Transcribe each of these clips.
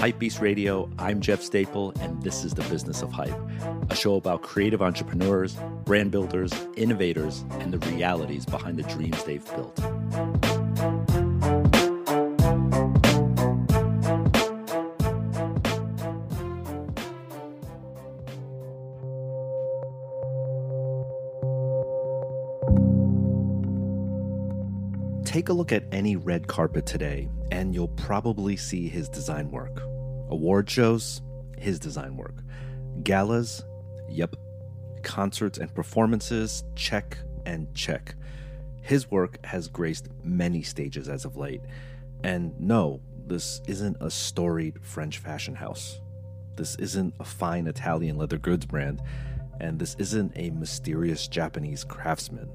Hypebeast Radio, I'm Jeff Staple, and this is The Business of Hype, a show about creative entrepreneurs, brand builders, innovators, and the realities behind the dreams they've built. Take a look at any red carpet today, and you'll probably see his design work. Award shows, his design work. Galas, yep. Concerts and performances, check and check. His work has graced many stages as of late. And no, this isn't a storied French fashion house. This isn't a fine Italian leather goods brand. And this isn't a mysterious Japanese craftsman.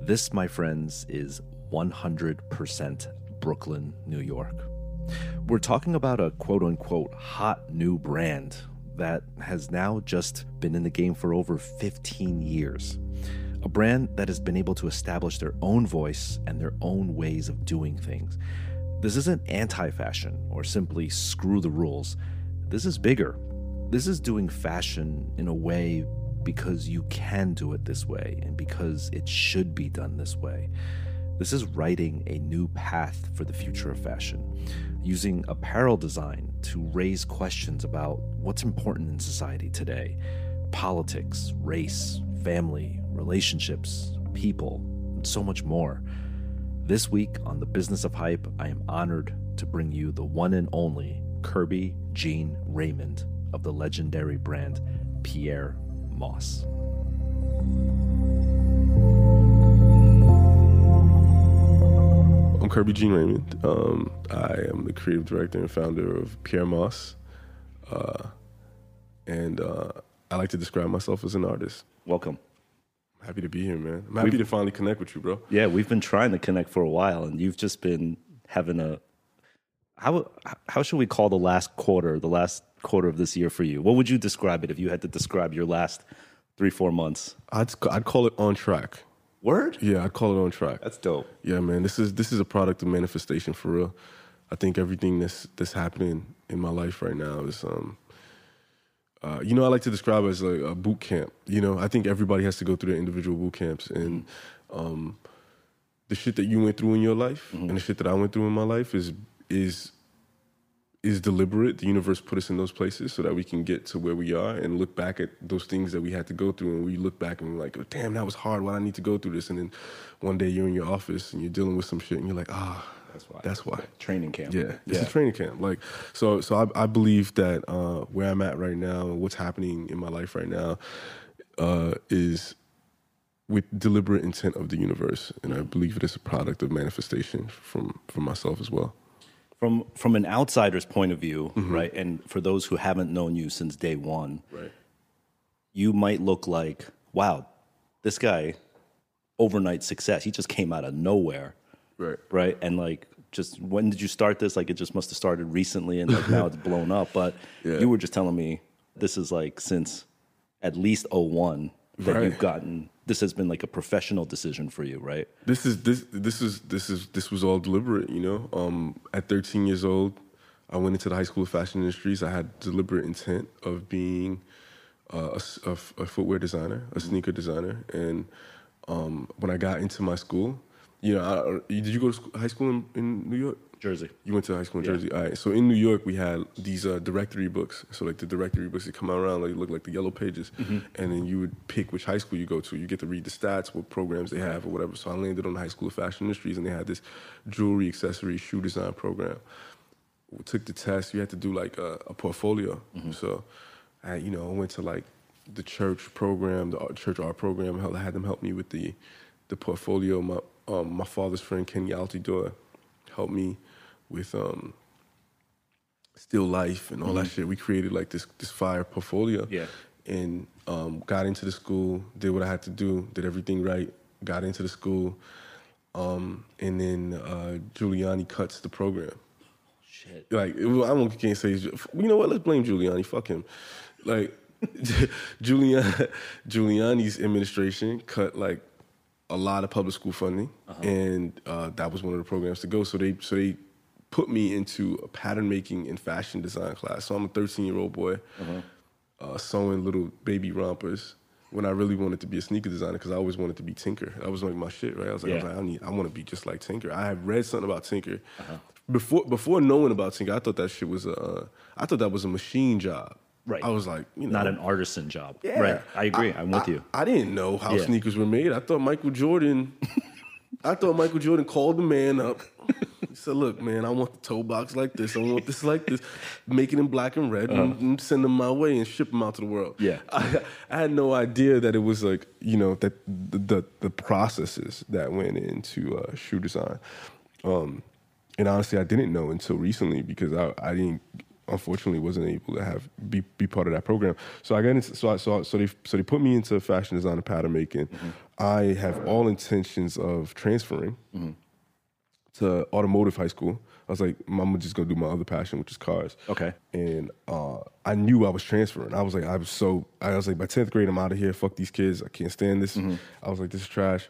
This, my friends, is 100% Brooklyn, New York. We're talking about a quote unquote hot new brand that has now just been in the game for over 15 years. A brand that has been able to establish their own voice and their own ways of doing things. This isn't anti fashion or simply screw the rules. This is bigger. This is doing fashion in a way because you can do it this way and because it should be done this way. This is writing a new path for the future of fashion, using apparel design to raise questions about what's important in society today politics, race, family, relationships, people, and so much more. This week on The Business of Hype, I am honored to bring you the one and only Kerby Jean Raymond of the legendary brand Pyer Moss. I'm Kerby Jean Raymond. Um, I am the creative director and founder of Pyer Moss. Uh, and uh, I like to describe myself as an artist. Welcome. Happy to be here, man. I'm happy we've, to finally connect with you, bro. Yeah, we've been trying to connect for a while, and you've just been having a. How how should we call the last quarter, the last quarter of this year for you? What would you describe it if you had to describe your last three four months? I'd I'd call it on track. Word? Yeah, I call it on track. That's dope. Yeah, man. This is this is a product of manifestation for real. I think everything that's that's happening in my life right now is um uh, you know, I like to describe it as like a boot camp. You know, I think everybody has to go through their individual boot camps, and um, the shit that you went through in your life mm-hmm. and the shit that I went through in my life is is is deliberate. The universe put us in those places so that we can get to where we are and look back at those things that we had to go through. And we look back and we're like, oh, damn, that was hard. Why I need to go through this? And then one day you're in your office and you're dealing with some shit and you're like, ah, oh, that's why. That's why. Training camp. Yeah, it's yeah. a training camp. Like so. So I, I believe that uh, where I'm at right now, what's happening in my life right now, uh, is with deliberate intent of the universe, and I believe it is a product of manifestation from from myself as well from from an outsider's point of view, mm-hmm. right? And for those who haven't known you since day one, right. you might look like, wow, this guy, overnight success. He just came out of nowhere, right? Right, and like, just when did you start this? Like, it just must have started recently, and like now it's blown up. But yeah. you were just telling me this is like since at least 01 that right. you've gotten this has been like a professional decision for you, right? This is this this is this is this was all deliberate, you know. Um, at 13 years old, I went into the high school of fashion industries. I had deliberate intent of being uh, a, a, a, footwear designer, a sneaker designer, and um, when I got into my school, you know, I, did you go to school, high school in, in New York? Jersey. You went to high school in yeah. Jersey. All right. So in New York, we had these uh, directory books. So like the directory books that come around, like look like the yellow pages, mm-hmm. and then you would pick which high school you go to. You get to read the stats, what programs they have, or whatever. So I landed on the High School of Fashion Industries, and they had this jewelry, accessory, shoe design program. We took the test. You had to do like a, a portfolio. Mm-hmm. So, I, you know, I went to like the church program, the church art program. I had them help me with the the portfolio. My um, my father's friend Kenny Altidore helped me with um, still life and all mm-hmm. that shit. We created like this this fire portfolio. Yeah. And um, got into the school, did what I had to do, did everything right, got into the school, um, and then uh, Giuliani cuts the program. Shit. Like I don't can't say. You know what? Let's blame Giuliani. Fuck him. Like Giuliani, Giuliani's administration cut like a lot of public school funding, uh-huh. and uh, that was one of the programs to go. So they so they put me into a pattern making and fashion design class. So I'm a 13 year old boy uh, sewing little baby rompers when I really wanted to be a sneaker designer because I always wanted to be Tinker. That was like my shit, right? I was like, I, was like, I need, I want to be just like Tinker. I had read something about Tinker before before knowing about Tinker. I thought that shit was a, uh, I thought that was a machine job. Right. I was like, you know, Not an artisan job. yeah. Right. I agree. I'm with I- you. I didn't know how Yeah. sneakers were made. I thought Michael Jordan. I thought Michael Jordan called the man up. Said, "Look, man, I want the toe box like this. I want this like this. Make it in black and red, and, and send them my way and ship them out to the world." Uh-huh. Yeah. I, I had no idea that it was like you know that the the, the processes that went into uh, shoe design. Um, and honestly, I didn't know until recently because I, I didn't, unfortunately, wasn't able to have be, be part of that program. So I got into so I, so I- so they so they put me into fashion design and pattern making. I have all intentions of transferring to automotive high school. I was like, I'm just gonna do my other passion, which is cars. Okay. And uh, I knew I was transferring. I was like, I was so, I was like, by 10th grade, I'm out of here. Fuck these kids. I can't stand this. I was like, this is trash.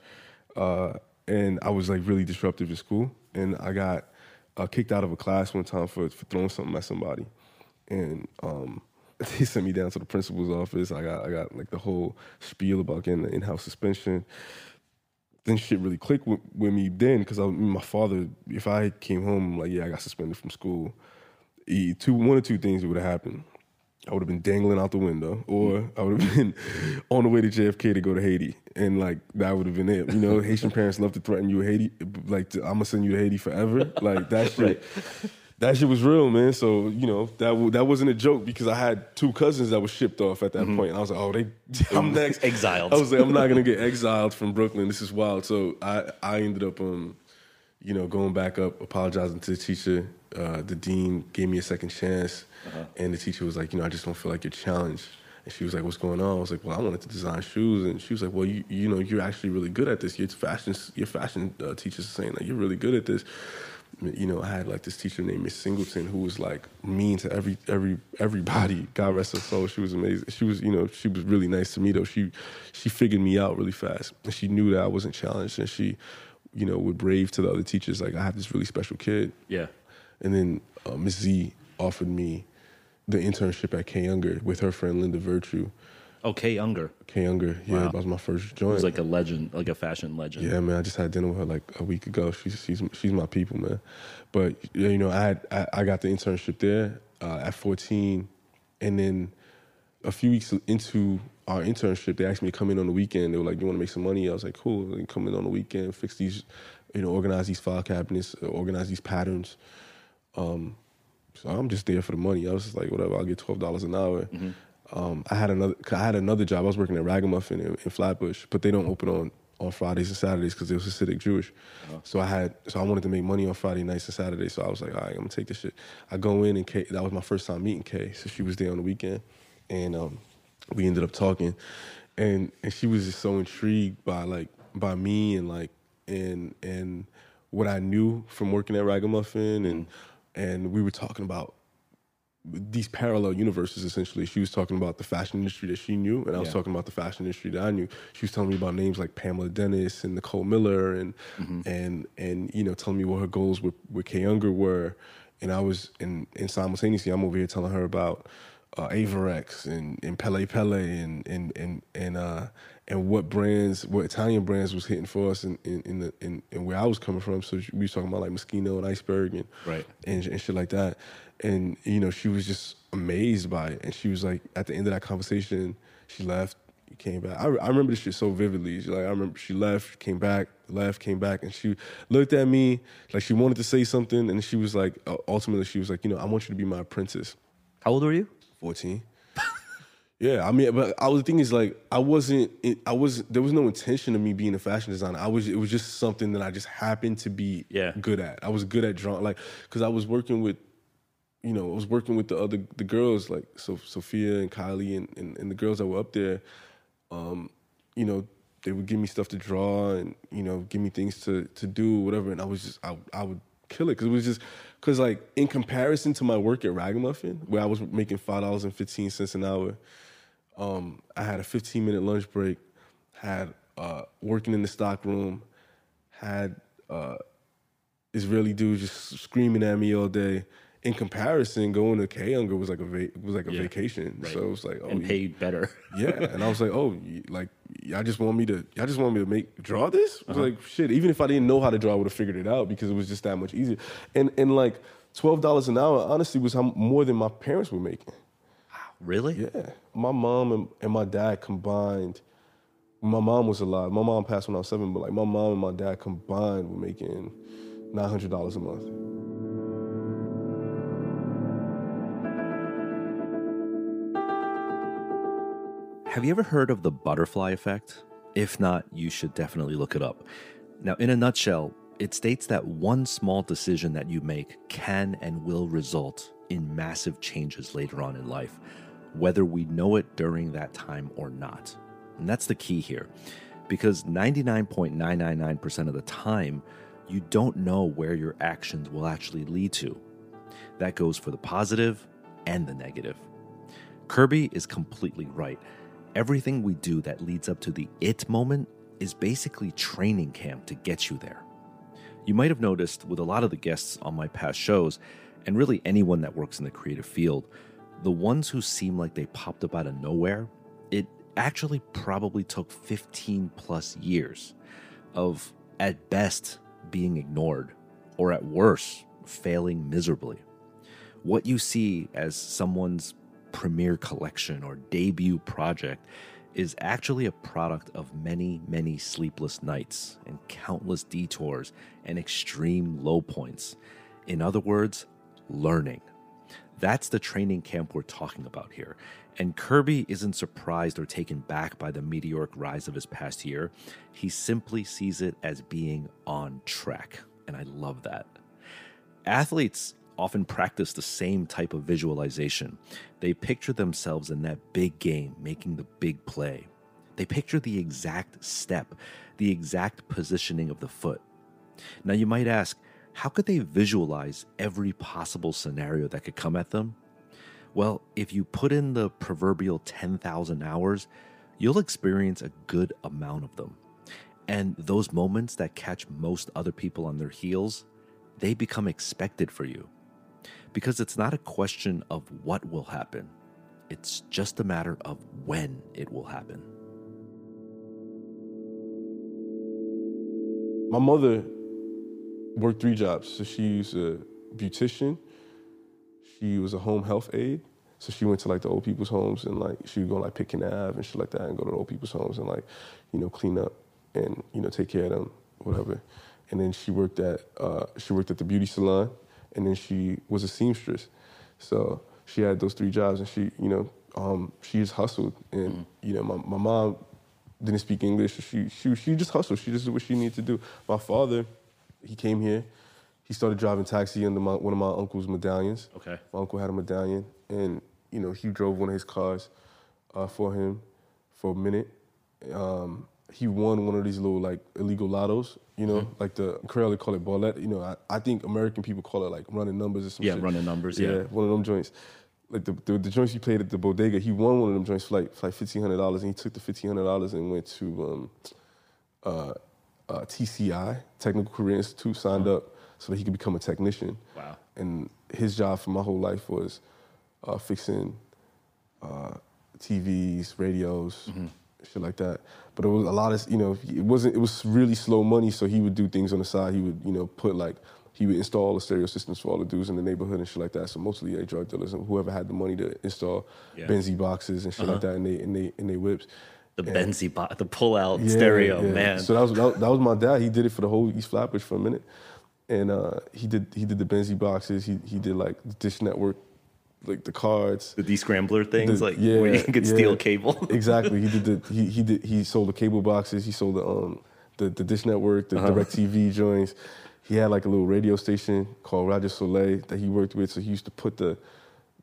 Uh, and I was like really disruptive in school. And I got uh, kicked out of a class one time for, for throwing something at somebody. And um, they sent me down to the principal's office. I got, I got like the whole spiel about getting the in-house suspension then shit really clicked with, with me then because my father, if I came home like, yeah, I got suspended from school, he, two one or two things would have happened. I would have been dangling out the window, or I would have been on the way to JFK to go to Haiti, and like that would have been it. You know, Haitian parents love to threaten you with Haiti, like I'm gonna send you to Haiti forever. Like that shit. That shit was real, man. So you know that w- that wasn't a joke because I had two cousins that were shipped off at that point. And I was like, oh, they, I'm next. Exiled. I was like, I'm not gonna get exiled from Brooklyn. This is wild. So I I ended up um, you know, going back up, apologizing to the teacher. Uh, the dean gave me a second chance, and the teacher was like, you know, I just don't feel like you're challenged. And she was like, "What's going on?" I was like, "Well, I wanted to design shoes," and she was like, "Well, you you know, you're actually really good at this. Your fashion your fashion uh, teachers are saying that you're really good at this." You know, I had like this teacher named Miss Singleton who was like mean to every every everybody. God rest her soul. She was amazing. She was, you know, she was really nice to me though. She she figured me out really fast, and she knew that I wasn't challenged, and she, you know, would brave to the other teachers like I have this really special kid. Yeah. And then uh, Miss Z offered me the internship at Kay Unger with her friend Linda Virtue. Okay, Younger. Kay Unger, yeah, Wow. that was my first It joint. was like a legend, like a fashion legend. yeah, man, I just had dinner with her like a week ago. She's she's she's my people, man. But you know, I had I, I got the internship there uh, at 14, and then a few weeks into our internship, they asked me to come in on the weekend. They were like, "You want to make some money?" I was like, "Cool." They come in on the weekend, fix these, you know, organize these file cabinets, uh, organize these patterns. Um, so I'm just there for the money. I was just like, whatever. I'll get twelve dollars an hour. Um, I had another. I had another job. I was working at Ragamuffin in, in Flatbush, but they don't open on on Fridays and Saturdays because it was Hasidic Jewish. So I had. So I wanted to make money on Friday nights and Saturdays. So I was like, all right, I'm gonna take this shit. I go in and Kay. That was my first time meeting Kay. So she was there on the weekend, and um, we ended up talking, and and she was just so intrigued by like by me and like and and what I knew from working at Ragamuffin and and we were talking about these parallel universes essentially. She was talking about the fashion industry that she knew, and I was Yeah. talking about the fashion industry that I knew. She was telling me about names like Pamela Dennis and Nicole Miller, and and and you know telling me what her goals with with Kay Unger were, and I was and and simultaneously I'm over here telling her about uh, Avirex and and Pelle Pelle and and and and uh and what brands, what Italian brands was hitting for us in in in, the, in, in where I was coming from. So we was talking about like Moschino and Iceberg and Right. and, and shit like that. And you know, she was just amazed by it. And she was like, at the end of that conversation, she left, came back. I, I remember this shit so vividly. She, like I remember she left, came back, left, came back, and she looked at me like she wanted to say something, and she was like, uh, ultimately, she was like, you know, I want you to be my apprentice. How old were you? Fourteen. Yeah, I mean, but I was the thing is like I wasn't, I was there was no intention of me being a fashion designer. I was, it was just something that I just happened to be Yeah. good at. I was good at drawing, like because I was working with, you know, I was working with the other the girls like so Sophia and Kylie and, and and the girls that were up there. Um, you know, they would give me stuff to draw and you know give me things to to do whatever, and I was just I I would kill it because it was just because like in comparison to my work at Ragamuffin where I was making five dollars and fifteen cents an hour um, I had a 15 minute lunch break, had uh, working in the stock room, had uh, Israeli dudes just screaming at me all day. In comparison, going to Kay Unger was like a va- was like a Yeah. vacation. Right. So it was like, oh, and paid better. yeah. And I was like, oh, like y'all just want me to y'all just want me to make draw this? I was Uh-huh. like, shit. Even if I didn't know how to draw, I would have figured it out because it was just that much easier. And and like twelve dollars an hour, honestly, was how, more than my parents were making. really? Yeah, my mom and, and my dad combined. My mom was alive. My mom passed when I was seven, but like my mom and my dad combined were making nine hundred dollars a month. Have you ever heard of the butterfly effect? If not, you should definitely look it up. Now, in a nutshell, it states that one small decision that you make can and will result in massive changes later on in life, whether we know it during that time or not. And that's the key here, because 99.999% of the time, you don't know where your actions will actually lead to. That goes for the positive and the negative. Kerby is completely right. Everything we do that leads up to the it moment is basically training camp to get you there. You might have noticed with a lot of the guests on my past shows, and really anyone that works in the creative field, the ones who seem like they popped up out of nowhere, it actually probably took 15 plus years of, at best, being ignored, or at worst, failing miserably what you see as someone's premiere collection or debut project is actually a product of many, many sleepless nights and countless detours and extreme low points. In other words, learning. That's the training camp we're talking about here. And Kerby isn't surprised or taken back by the meteoric rise of his past year. He simply sees it as being on track. And I love that. Athletes often practice the same type of visualization. They picture themselves in that big game, making the big play. They picture the exact step, the exact positioning of the foot. Now, you might ask, how could they visualize every possible scenario that could come at them? Well, if you put in the proverbial 10,000 hours, you'll experience a good amount of them. And those moments that catch most other people on their heels, they become expected for you. Because it's not a question of what will happen, it's just a matter of when it will happen. My mother worked three jobs. So she was a beautician. She was a home health aide. So she went to like the old people's homes and like she would go like pick an Ave and shit like that and go to the old people's homes and like, you know, clean up and, you know, take care of them, whatever. And then she worked at uh, she worked at the beauty salon and then she was a seamstress. So she had those three jobs and she, you know, um, she just hustled and, you know, my, my mom didn't speak English. She, she, she just hustled. She just did what she needed to do. My father, he came here. He started driving taxi under my, one of my uncle's medallions. Okay. My uncle had a medallion, and you know he drove one of his cars uh, for him for a minute. Um, he won one of these little like illegal lottos, you know, Mm-hmm. like the Creole call it ballette. You know, I, I think American people call it like running numbers or some Yeah, shit. running numbers, yeah. one of them joints. Like the, the the joints he played at the bodega, he won one of them joints for like for like fifteen hundred dollars, and he took the fifteen hundred dollars and went to um, uh, uh, TCI, Technical Career Institute, signed up so that he could become a technician. Wow. And his job for my whole life was uh, fixing uh, TVs, radios, shit like that. But it was a lot of, you know, it wasn't, it was really slow money. So he would do things on the side. He would, you know, put like, he would install the stereo systems for all the dudes in the neighborhood and shit like that. So mostly yeah, drug dealers and whoever had the money to install Yeah. Benzie boxes and shit like that in they, in they, in they whips. The And- Benzie, bo- the pull-out yeah, stereo, yeah. man. So that was that, that was my dad. He did it for the whole East Flatbush for a minute, and uh, he did he did the Benzie boxes. He he did like the Dish Network, like the cards. the descrambler things, The- like where you could yeah. steal cable. exactly. He did the he he did he sold the cable boxes. He sold the um the, the Dish Network, the Uh-huh. Direct TV joints. He had like a little radio station called Radio Soleil that he worked with. So he used to put the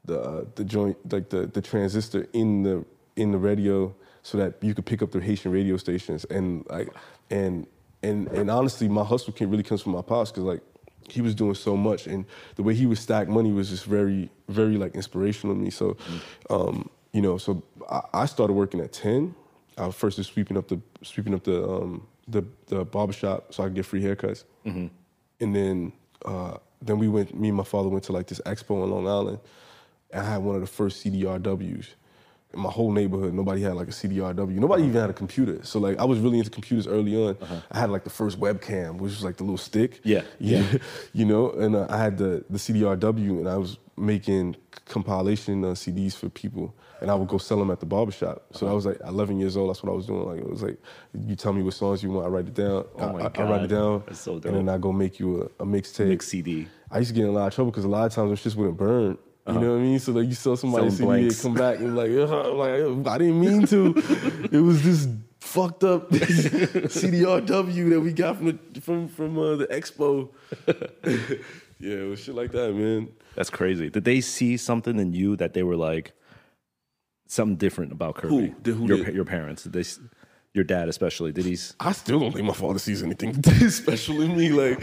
the uh, the joint like the the transistor in the in the radio so that you could pick up the Haitian radio stations and like and and and honestly my hustle can really comes from my pops because like he was doing so much and the way he would stack money was just very very like inspirational to me so um you know so I, I started working at 10 I was first just sweeping up the sweeping up the um the the barbershop so I could get free haircuts and then uh, then we went. Me and my father went to like this expo in Long Island. And I had one of the first CDRWs in my whole neighborhood. Nobody had like a CDRW. Nobody even had a computer. So like I was really into computers early on. I had like the first webcam, which was like the little stick. Yeah, yeah. you know, and uh, I had the the CDRW, and I was making compilation uh, CDs for people, and I would go sell them at the barbershop. So I was like 11 years old. That's what I was doing. Like it was like, you tell me what songs you want, I write it down. Oh my I, I write it down, That's so and then. I go make you a, a mixtape. Mix CD. I used to get in a lot of trouble because a lot of times those shits wouldn't burn. You know what I mean? So like you saw somebody a CD, come back and like, like I didn't mean to. it was this fucked up CDRW that we got from the from from uh, the expo. yeah, it was shit like that, man. That's crazy. Did they see something in you that they were like something different about Kerby? Who? Who your your parents? Did they? Your dad especially? Did he? i still don't think my father sees anything special in me. Like,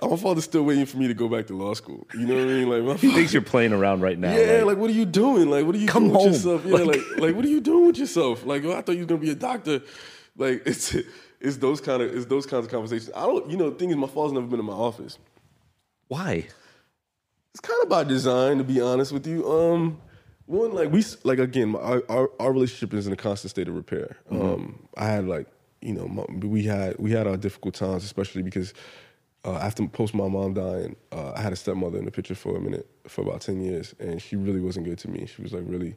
my father's still waiting for me to go back to law school. You know what I mean? Like, my He father, thinks you're playing around right now. Yeah, like- like, what are you doing? Like, what are you Come doing home. with yourself? Yeah, like, like, what are you doing with yourself? Like, oh, I thought you was gonna be a doctor. Like, it's it's those kind of it's those kinds of conversations. I don't, you know, the thing is, my father's never been in my office. why? It's kind of by design, to be honest with you. Um, one like we like again, our our, our relationship is in a constant state of repair. Um, I had like you know my, we had we had our difficult times, especially because uh, after post my mom dying, uh, I had a stepmother in the picture for a minute for about ten years, and she really wasn't good to me. She was like really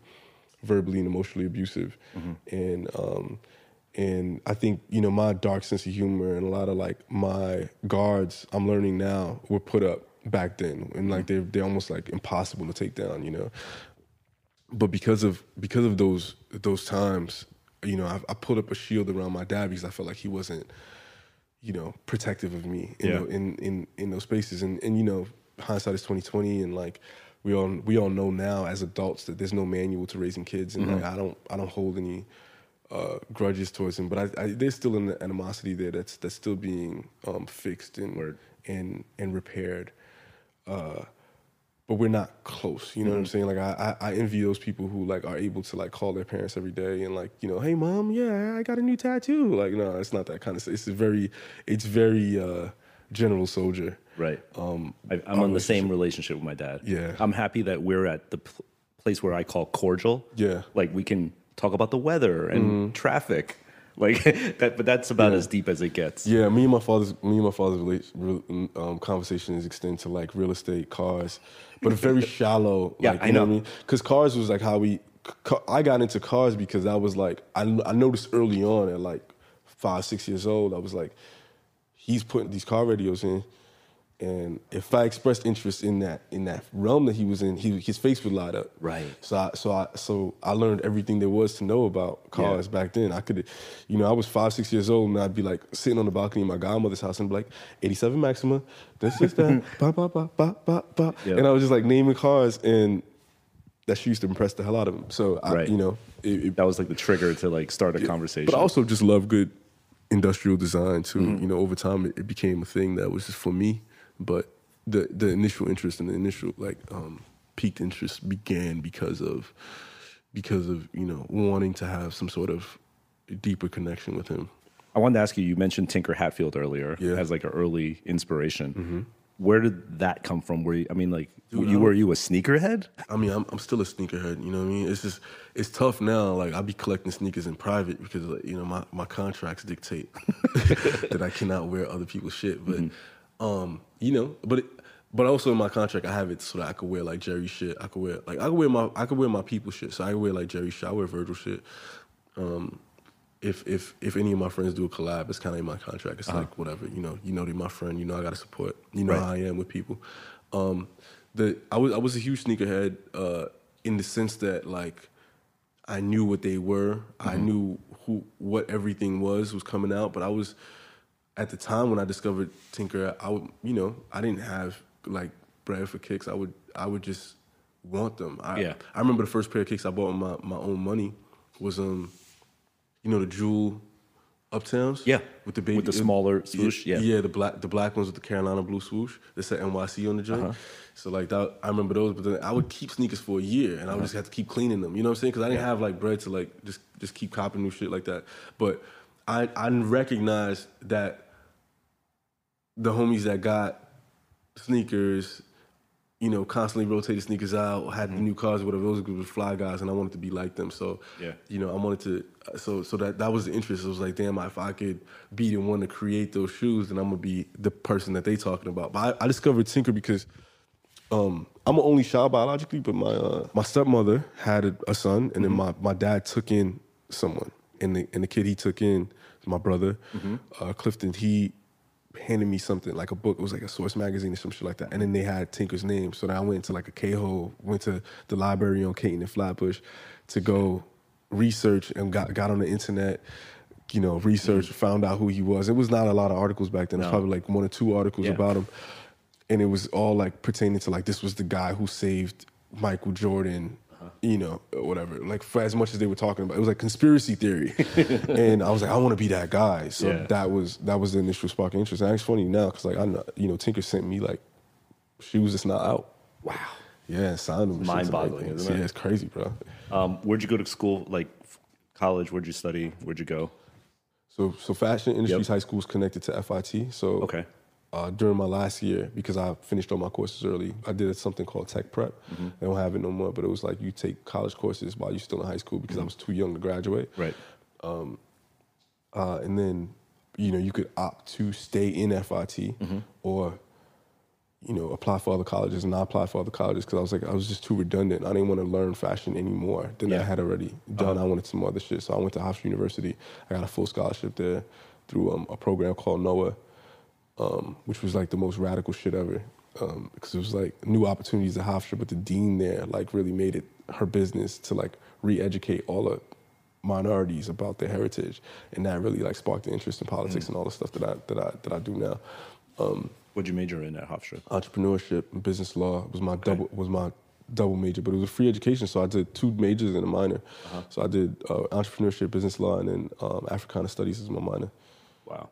verbally and emotionally abusive, and um, and I think you know my dark sense of humor and a lot of like my guards I'm learning now were put up back then, and like they're they're almost like impossible to take down, you know. But because of because of those those times, you know, I, I put up a shield around my dad because I felt like he wasn't, you know, protective of me in Yeah. tho- in, in in those spaces, and and you know, hindsight is twenty twenty, and like we all we all know now as adults that there's no manual to raising kids, and like I don't I don't hold any uh, grudges towards him, but I, I, there's still an animosity there that's that's still being um, fixed and Word. and and repaired. Uh, but we're not close. You know what I'm saying? Like I, I, I envy those people who like are able to like call their parents every day and like you know, hey mom, yeah, I got a new tattoo. Like no, it's not that kind of. stuff. It's a very, it's very uh, general soldier. Right. Um, I, I'm on the same relationship with my dad. Yeah. I'm happy that we're at the pl- place where I call cordial. Yeah. Mm-hmm. Like we can talk about the weather and traffic. Like that, but that's about as deep as it gets. Yeah, me and my father's me and my father's relation, real- um, conversations extend to like real estate, cars, but very shallow. Yeah, like, I you know. what I mean? Because cars was like how we. I got into cars because I was like I, I noticed early on at like five six years old I was like he's putting these car radios in, and if I expressed interest in that in that realm that he was in, he his face would light up. Right. So I so I so I learned everything there was to know about cars back then. I could, you know, I was five six years old and I'd be like sitting on the balcony of my godmother's house and be like, eighty seven Maxima, this is that, ba ba ba ba ba ba, Yeah. and I was just like naming cars and. That she used to impress the hell out of him. So, I, Right. you know, it, it That was like the trigger to like start a conversation. but I also just love good industrial design too. Mm-hmm. You know, over time it, it became a thing that was just for me. But the the initial interest and the initial like um, peaked interest began because of because of you know wanting to have some sort of deeper connection with him. I wanted to ask you. You mentioned Tinker Hatfield earlier Yeah. as like an early inspiration. Where did that come from? Were you, I mean, like, Dude, you were you a sneakerhead? I mean, I'm, I'm still a sneakerhead. You know what I mean? It's just it's tough now. Like I be collecting sneakers in private because like, you know my, my contracts dictate that I cannot wear other people's shit. But um, you know, but it, but also in my contract I have it so that I could wear like Jerry shit. I could wear like I could wear my I could wear my people shit. So I could wear like Jerry shit. I wear Virgil shit. Um, if if if any of my friends do a collab, it's kind of in my contract. It's like whatever, you know. You know they're my friend. You know I got to support. You know Right. how I am with people. Um, the I was I was a huge sneakerhead uh, in the sense that like I knew what they were. I knew who what everything was was coming out. But I was at the time when I discovered Tinker, I would you know I didn't have like bread for kicks. I would I would just want them. I, Yeah. I remember the first pair of kicks I bought with my my own money was um you know the jewel uptowns Yeah. with the baby With the smaller swoosh, yeah. yeah the black the black ones with the Carolina blue swoosh that said NYC on the joint Uh-huh. so like that I remember those but then I would keep sneakers for a year and I would just have to keep cleaning them you know what I'm saying because I didn't have like bread to like just just keep copying new shit like that but I I recognized that the homies that got sneakers, you know, constantly rotated sneakers out, had Mm-hmm. new cars, whatever. Those were fly guys, and I wanted to be like them. So, Yeah. you know, I wanted to. So, so that that was the interest. It was like, damn, if I could be the one to create those shoes, then I'm gonna be the person that they talking about. But I, I discovered Tinker because um, I'm an only child biologically, but my uh, my stepmother had a, a son, and then my, my dad took in someone, and the and the kid he took in my brother, uh, Clifton. He handed me something like a book. It was like a Source magazine or some shit like that, and then they had Tinker's name. So then I went to like a K-hole, went to the library on Caton and Flatbush to go research and got got on the internet. You know, research, mm-hmm. found out who he was. It was not a lot of articles back then. It was probably like one or two articles Yeah. about him and it was all like pertaining to like this was the guy who saved Michael Jordan, Uh-huh. you know, or whatever. Like for as much as they were talking about, it was like conspiracy theory, and I was like, I want to be that guy. So Yeah. that was that was the initial spark of interest. And it's funny now because like I know, you know, Tinker sent me like shoes that's not out. Wow. Yeah, signed them. Mind-boggling, everything. isn't it? Yeah, it's crazy, bro. Um, where'd you go to school? Like college? Where'd you study? Where'd you go? So so fashion industries Yep. high school is connected to FIT. So Okay. Uh, during my last year because I finished all my courses early. I did something called tech prep. Mm-hmm. They don't have it no more, but it was like you take college courses while you're still in high school because I was too young to graduate. Right. Uh, and then, you know, you could opt to stay in FIT Mm-hmm. or, you know, apply for other colleges. And I applied for other colleges because I was like, I was just too redundant. I didn't want to learn fashion anymore than I had already done. I wanted some other shit. So I went to Hofstra University. I got a full scholarship there through um, a program called NOAH. Um, which was like the most radical shit ever. Um, because it was like new opportunities at Hofstra, but the dean there like really made it her business to like re-educate all the minorities about their heritage, and that really like sparked the interest in politics and all the stuff that I that I that I do now. Um, What'd you major in at Hofstra? entrepreneurship and business law was my double was my double major, but it was a free education, so I did two majors and a minor. So I did uh, entrepreneurship, business law, and then um, Africana studies as my minor. Wow.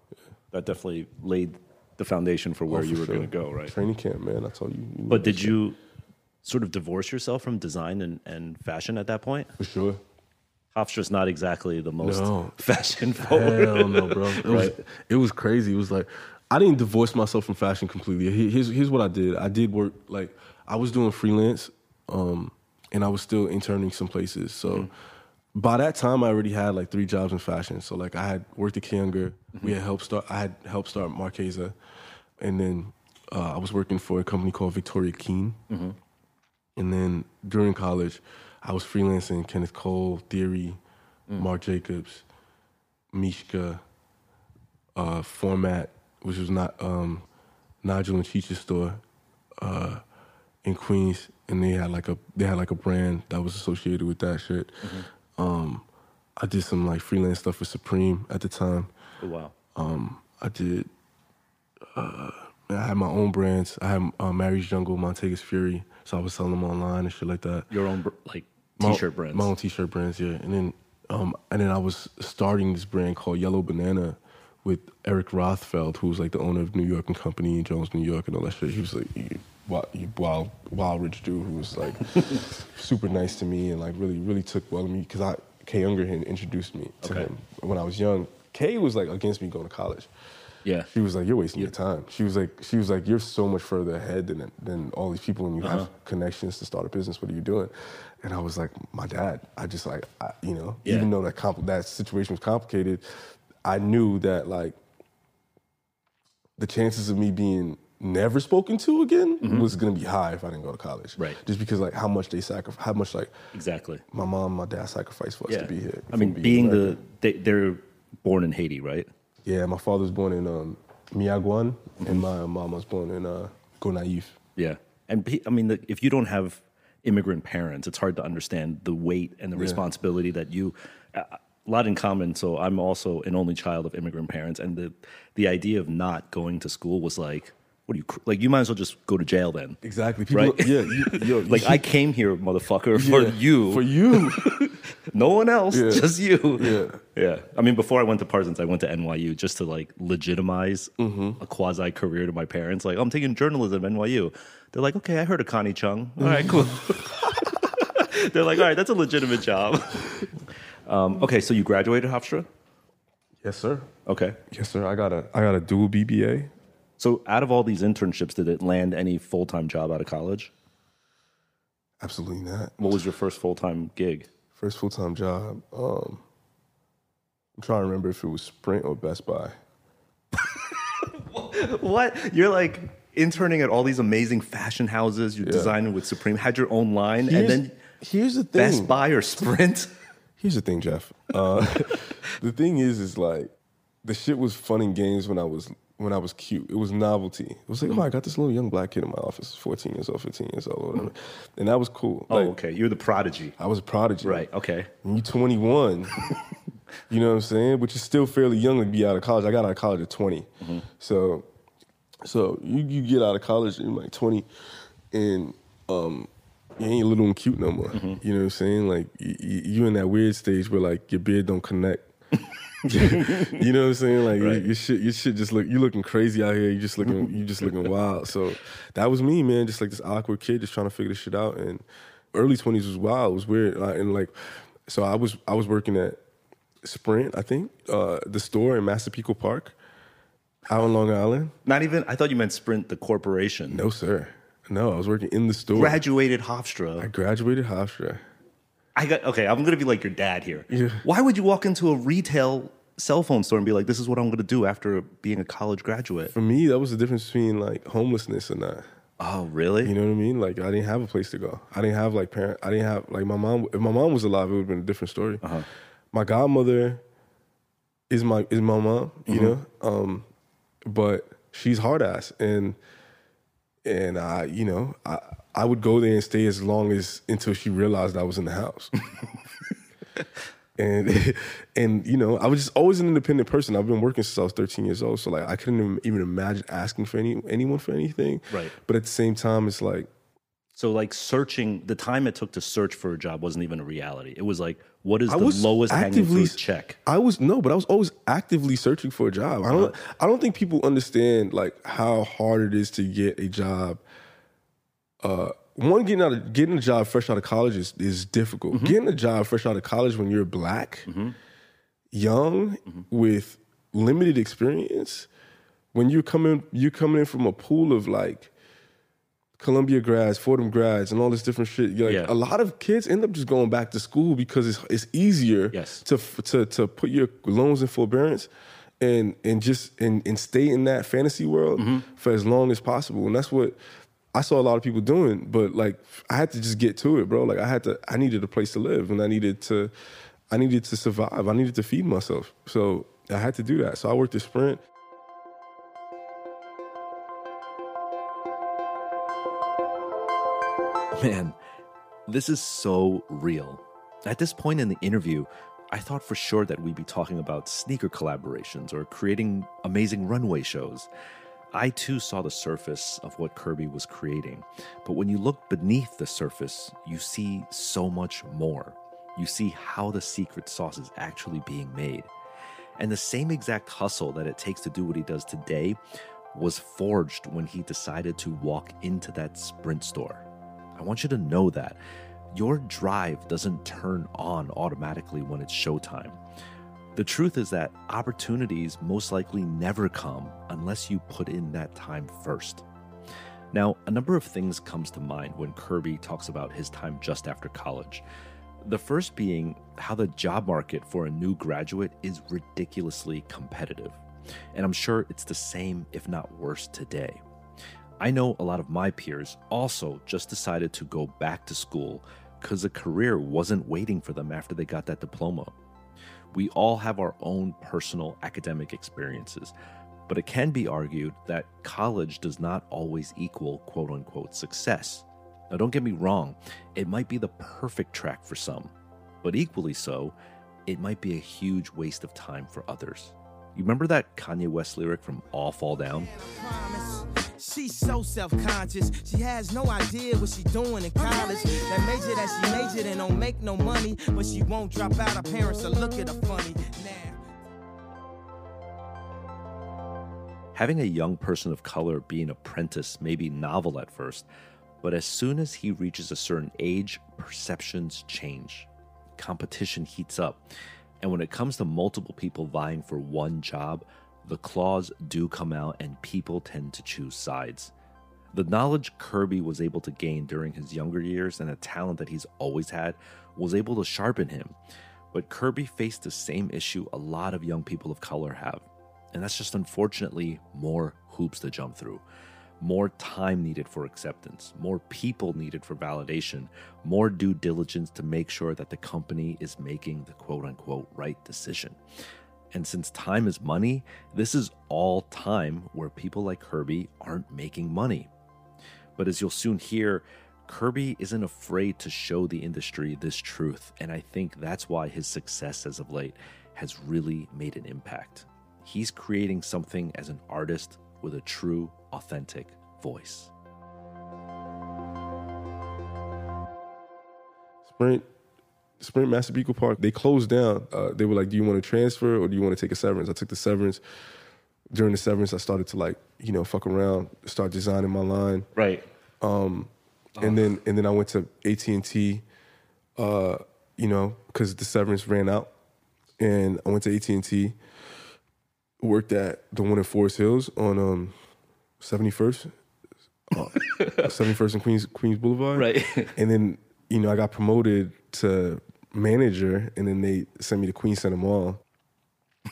That definitely laid the foundation for where Oh, you were sure. going to go, right? Training camp, man. I told you. you But did you sort of divorce yourself from design and, and fashion at that point? for sure? Hofstra's not exactly the most No. fashion forward. Hell no, bro. It was it was crazy. It was like I didn't divorce myself from fashion completely. Here's here's what I did. I did work like I was doing freelance, um, and I was still interning some places. So by that time, I already had like three jobs in fashion. So like I had worked at Unger. We had helped start. I had helped start Marchesa, and then uh, I was working for a company called Victoria Keene. And then during college, I was freelancing Kenneth Cole, Theory, Marc Jacobs, Mishka, uh, Format, which was not um, Nigel and Cheech's store uh, in Queens, and they had like a they had like a brand that was associated with that shit. Um, I did some like freelance stuff for Supreme at the time. Oh, wow. Um, I did. Uh, I had my own brands. I had uh, Mary's Jungle, Montega's Fury, so I was selling them online and shit like that. Your own like My- t-shirt brands. My own t-shirt brands, yeah. And then, um, and then I was starting this brand called Yellow Banana with Eric Rothfeld, who was like the owner of New York and Company, Jones, New York, and all that shit. He was like wild, wild, rich dude who was like super nice to me and like really, really took well to me because I Kay Unger had introduced me to Okay. him when I was young. Kay was like against me going to college. yeah. She was like, "You're wasting your time." She was like, "She was like, you're so much further ahead than than all these people, and you Uh-huh. have connections to start a business. What are you doing?" And I was like, "My dad." I just like, I, you know, Yeah. even though that compl- that situation was complicated, I knew that like the chances of me being never spoken to again was gonna be high if I didn't go to college. Mm-hmm. Right. Just because like how much they sacrifice, how much like Exactly. my mom, my dad sacrificed for us Yeah. to be here. I mean, be being the they, they're born in Haiti, right? Yeah, my father was born in um, Miragoâne, Mm-hmm. and my mom was born in uh, Gonaïve. Yeah. And I mean, the, if you don't have immigrant parents, it's hard to understand the weight and the responsibility that you. A a lot in common. So I'm also an only child of immigrant parents, and the the idea of not going to school was like, what do you like? You might as well just go to jail then. Exactly. People, Right? Yeah. You, yo, Like I came here, motherfucker, for yeah, you, For you. no one else, Yeah. just you. Yeah. yeah. I mean, before I went to Parsons, I went to NYU just to like legitimize Mm-hmm. a quasi career to my parents. Like, I'm taking journalism at NYU. They're like, okay, I heard of Connie Chung. All right, cool. They're like, all right, that's a legitimate job. Um, okay, so you graduated Hofstra? yes, sir. Okay. Yes, sir. I got a I got a dual BBA. So, out of all these internships, did it land any full time job out of college? Absolutely not. What was your first full time gig? First full time job. Um, I'm trying to remember if it was Sprint or Best Buy. What? You're like interning at all these amazing fashion houses. You're designing with Supreme, had your own line, and then here's the thing. Best Buy or Sprint. Here's the thing, Jeff. Uh, the thing is, is like the shit was fun and games when I was when I was cute. It was novelty. It was like, oh, I got this little young black kid in my office, 14 years old, 15 years old, whatever. and that was cool. Oh, Like, okay. You're the prodigy. I was a prodigy. Right. Okay. When you 21, you know what I'm saying? Which is still fairly young to be out of college. I got out of college at 20. So, so you, you get out of college and you're like 20, and um, you ain't little and cute no more. You know what I'm saying? Like you, you in that weird stage where like your beard don't connect. you know what I'm saying? Like Right. your shit, your shit just look. You looking crazy out here. You just looking. You just looking wild. So that was me, man. Just like this awkward kid, just trying to figure this shit out. And early 20s was wild. It was weird. And like, so I was I was working at Sprint, I think, uh, the store in Massapequa Park, out on Long Island. Not even. I thought you meant Sprint, the corporation. No, sir. No, I was working in the store. Graduated Hofstra. I graduated Hofstra. I got okay. I'm gonna be like your dad here. Yeah. Why would you walk into a retail cell phone store and be like, "This is what I'm gonna do after being a college graduate"? For me, that was the difference between like homelessness and that. Oh, really? You know what I mean? Like I didn't have a place to go. I didn't have like parent. I didn't have like my mom. If my mom was alive, it would have been a different story. Uh-huh. My godmother is my is my mom. You Mm-hmm. know, um, but she's hard ass and and I, you know, I I would go there and stay as long as until she realized I was in the house. and and you know, I was just always an independent person. I've been working since I was 13 years old, so like I couldn't even- imagine asking for any anyone for anything. Right. But at the same time, it's like So, like searching, the time it took to search for a job wasn't even a reality. It was like, what is I the lowest hanging actively fruit check? I was no, but I was always actively searching for a job. I don't uh-huh. I don't think people understand like how hard it is to get a job. Uh one getting out of getting a job fresh out of college is, is difficult. Getting a job fresh out of college when you're black, young, with limited experience, when you're coming you're coming in from a pool of like Columbia grads, Fordham grads, and all this different shit. Like, Yeah. A lot of kids end up just going back to school because it's it's easier Yes. to to to put your loans in forbearance and and just and, and stay in that fantasy world Mm-hmm. for as long as possible. And that's what I saw a lot of people doing. But like I had to just get to it, bro. Like I had to I needed a place to live and I needed to I needed to survive. I needed to feed myself. So I had to do that. So I worked at Sprint. Man, this is so real. At this point in the interview, I thought for sure that we'd be talking about sneaker collaborations or creating amazing runway shows. I too saw the surface of what Kerby was creating, but when you look beneath the surface, you see so much more. You see how the secret sauce is actually being made. And the same exact hustle that it takes to do what he does today was forged when he decided to walk into that sprint store. I want you to know that your drive doesn't turn on automatically when it's showtime. The truth is that opportunities most likely never come unless you put in that time first. Now, a number of things comes to mind when Kerby talks about his time just after college. The first being how the job market for a new graduate is ridiculously competitive. And I'm sure it's the same, if not worse, today. I know a lot of my peers also just decided to go back to school because a career wasn't waiting for them after they got that diploma. We all have our own personal academic experiences, but it can be argued that college does not always equal quote unquote success. Now, don't get me wrong, it might be the perfect track for some, but equally so, it might be a huge waste of time for others. You remember that Kanye West lyric from All Fall Down? She's so self-conscious. She has no idea what she doing in oh, college. That major that she majored in don't make no money, but she won't drop out. Her parents will look at her funny. Now. Having a young person of color be an apprentice may be novel at first, but as soon as he reaches a certain age, perceptions change. Competition heats up. And when it comes to multiple people vying for one job, the claws do come out and people tend to choose sides. The knowledge Kerby was able to gain during his younger years and a talent that he's always had was able to sharpen him. But Kerby faced the same issue a lot of young people of color have. And that's just unfortunately more hoops to jump through, more time needed for acceptance, more people needed for validation, more due diligence to make sure that the company is making the quote unquote right decision. And since time is money, this is all time where people like Kerby aren't making money. But as you'll soon hear, Kerby isn't afraid to show the industry this truth, and I think that's why his success as of late has really made an impact. He's creating something as an artist with a true, authentic voice. Sprint, Sprint Massapequa Park, they closed down. Uh, they were like, "Do you want to transfer or do you want to take a severance?" I took the severance. During the severance, I started to like, you know, fuck around, start designing my line, Right. and then and then I went to AT and T, uh, you know, because the severance ran out, and I went to AT and T. Worked at the one in Forest Hills on um, seventy first, seventy first and Queens Queens Boulevard, Right. and then you know I got promoted to manager, and then they sent me to Queens Center Mall.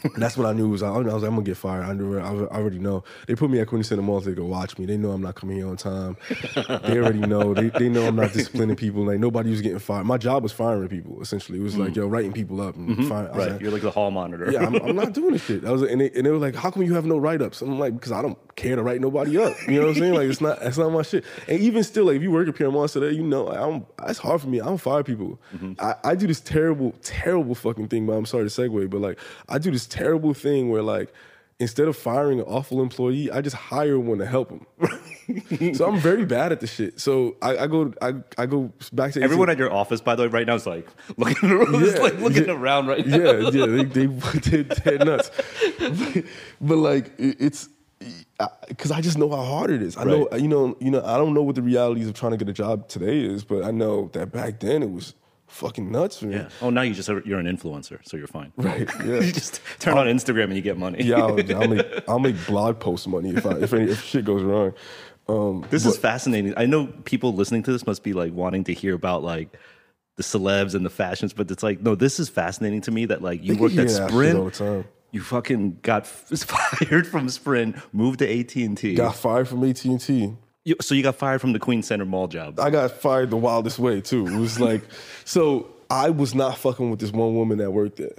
And that's what I knew was I, I was like I'm gonna get fired. I knew I, already know. They put me at Queens Center Mall so they go watch me. They know I'm not coming here on time. they already know. They they know I'm not disciplining people. Like nobody was getting fired. My job was firing people. Essentially, it was like mm-hmm. yo writing people up and mm-hmm. firing. I was Right. like, You're like the hall monitor. yeah, I'm, I'm not doing this shit. I was, and they, and they were like, "How come you have no write ups?" I'm like, "Because I don't care to write nobody up." You know what I'm saying? Like, it's not, that's not my shit. And even still, like, if you work at Pyer Moss, there, you know, I don't. It's hard for me. I don't fire people. Mm-hmm. I, I do this terrible, terrible fucking thing. But I'm sorry to segue, but like, I do this terrible thing where like. Instead of firing an awful employee, I just hire one to help him. so I'm very bad at the shit. So I, I go, I, I go back to Everyone at your office, by the way, right now is like looking, is Yeah, like looking yeah. around right now. yeah, yeah, they they they're, they're nuts. But, but, like it- it's because I just know how hard it is. I know you know you know I don't know what the realities of trying to get a job today is, but I know that back then it was fucking nuts for me. Yeah. Oh, now you just you're an influencer, so you're fine. Right. Yeah. you just turn on Instagram and you get money. Yeah, I'll, I'll make I'll make blog post money if I if any, if shit goes wrong. Um, This is fascinating. I know people listening to this must be like wanting to hear about like the celebs and the fashions, but it's like no, this is fascinating to me that like you worked at Sprint, all the time. you fucking got fired from Sprint, moved to AT and T. got fired from AT and T. So you got fired from the Queen Center Mall job. I got fired the wildest way too. It was like, so I was not fucking with this one woman that worked there.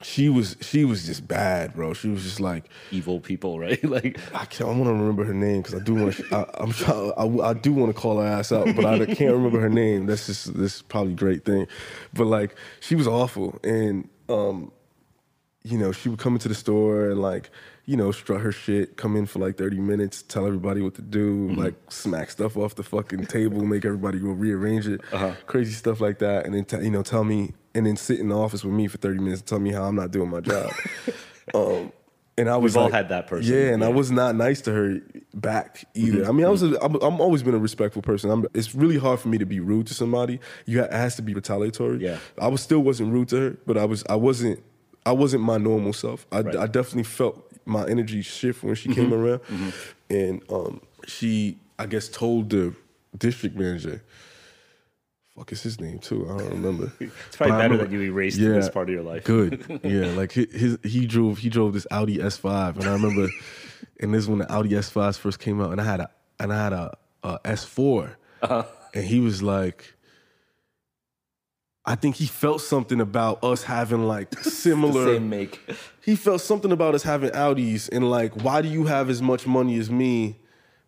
She was she was just bad, bro. She was just like Evil people, right? like I can't. I want to remember her name because I do want. I'm trying. I, I do want to call her ass out, but I can't remember her name. That's just this is probably a great thing, but like she was awful, and um, you know she would come into the store and like you know strut her shit, come in for like 30 minutes, tell everybody what to do, mm-hmm. like smack stuff off the fucking table, make everybody go rearrange it, uh-huh. crazy stuff like that, and then t- you know tell me, and then sit in the office with me for 30 minutes and tell me how I'm not doing my job. um, and I was We've all had that person. Yeah, and I was not nice to her back mm-hmm. either. I mean, I was. Mm-hmm. A, I'm, I'm always been a respectful person. I'm, it's really hard for me to be rude to somebody. You ha- it has to be retaliatory. Yeah. I was still wasn't rude to her, but I was. I wasn't. I wasn't my normal self. I, Right. I definitely felt my energy shift when she came around, and um, she, I guess, told the district manager. Fuck is his name too? I don't remember. it's probably better that you erased this part of your life. Good. Yeah, like hi- his, he drove he drove this Audi S5, and I remember, and this is when the Audi S5s first came out, and I had a and I had a, a S4, Uh-huh. and he was like, I think he felt something about us having like similar. Same make. He felt something about us having Audis, and like, why do you have as much money as me?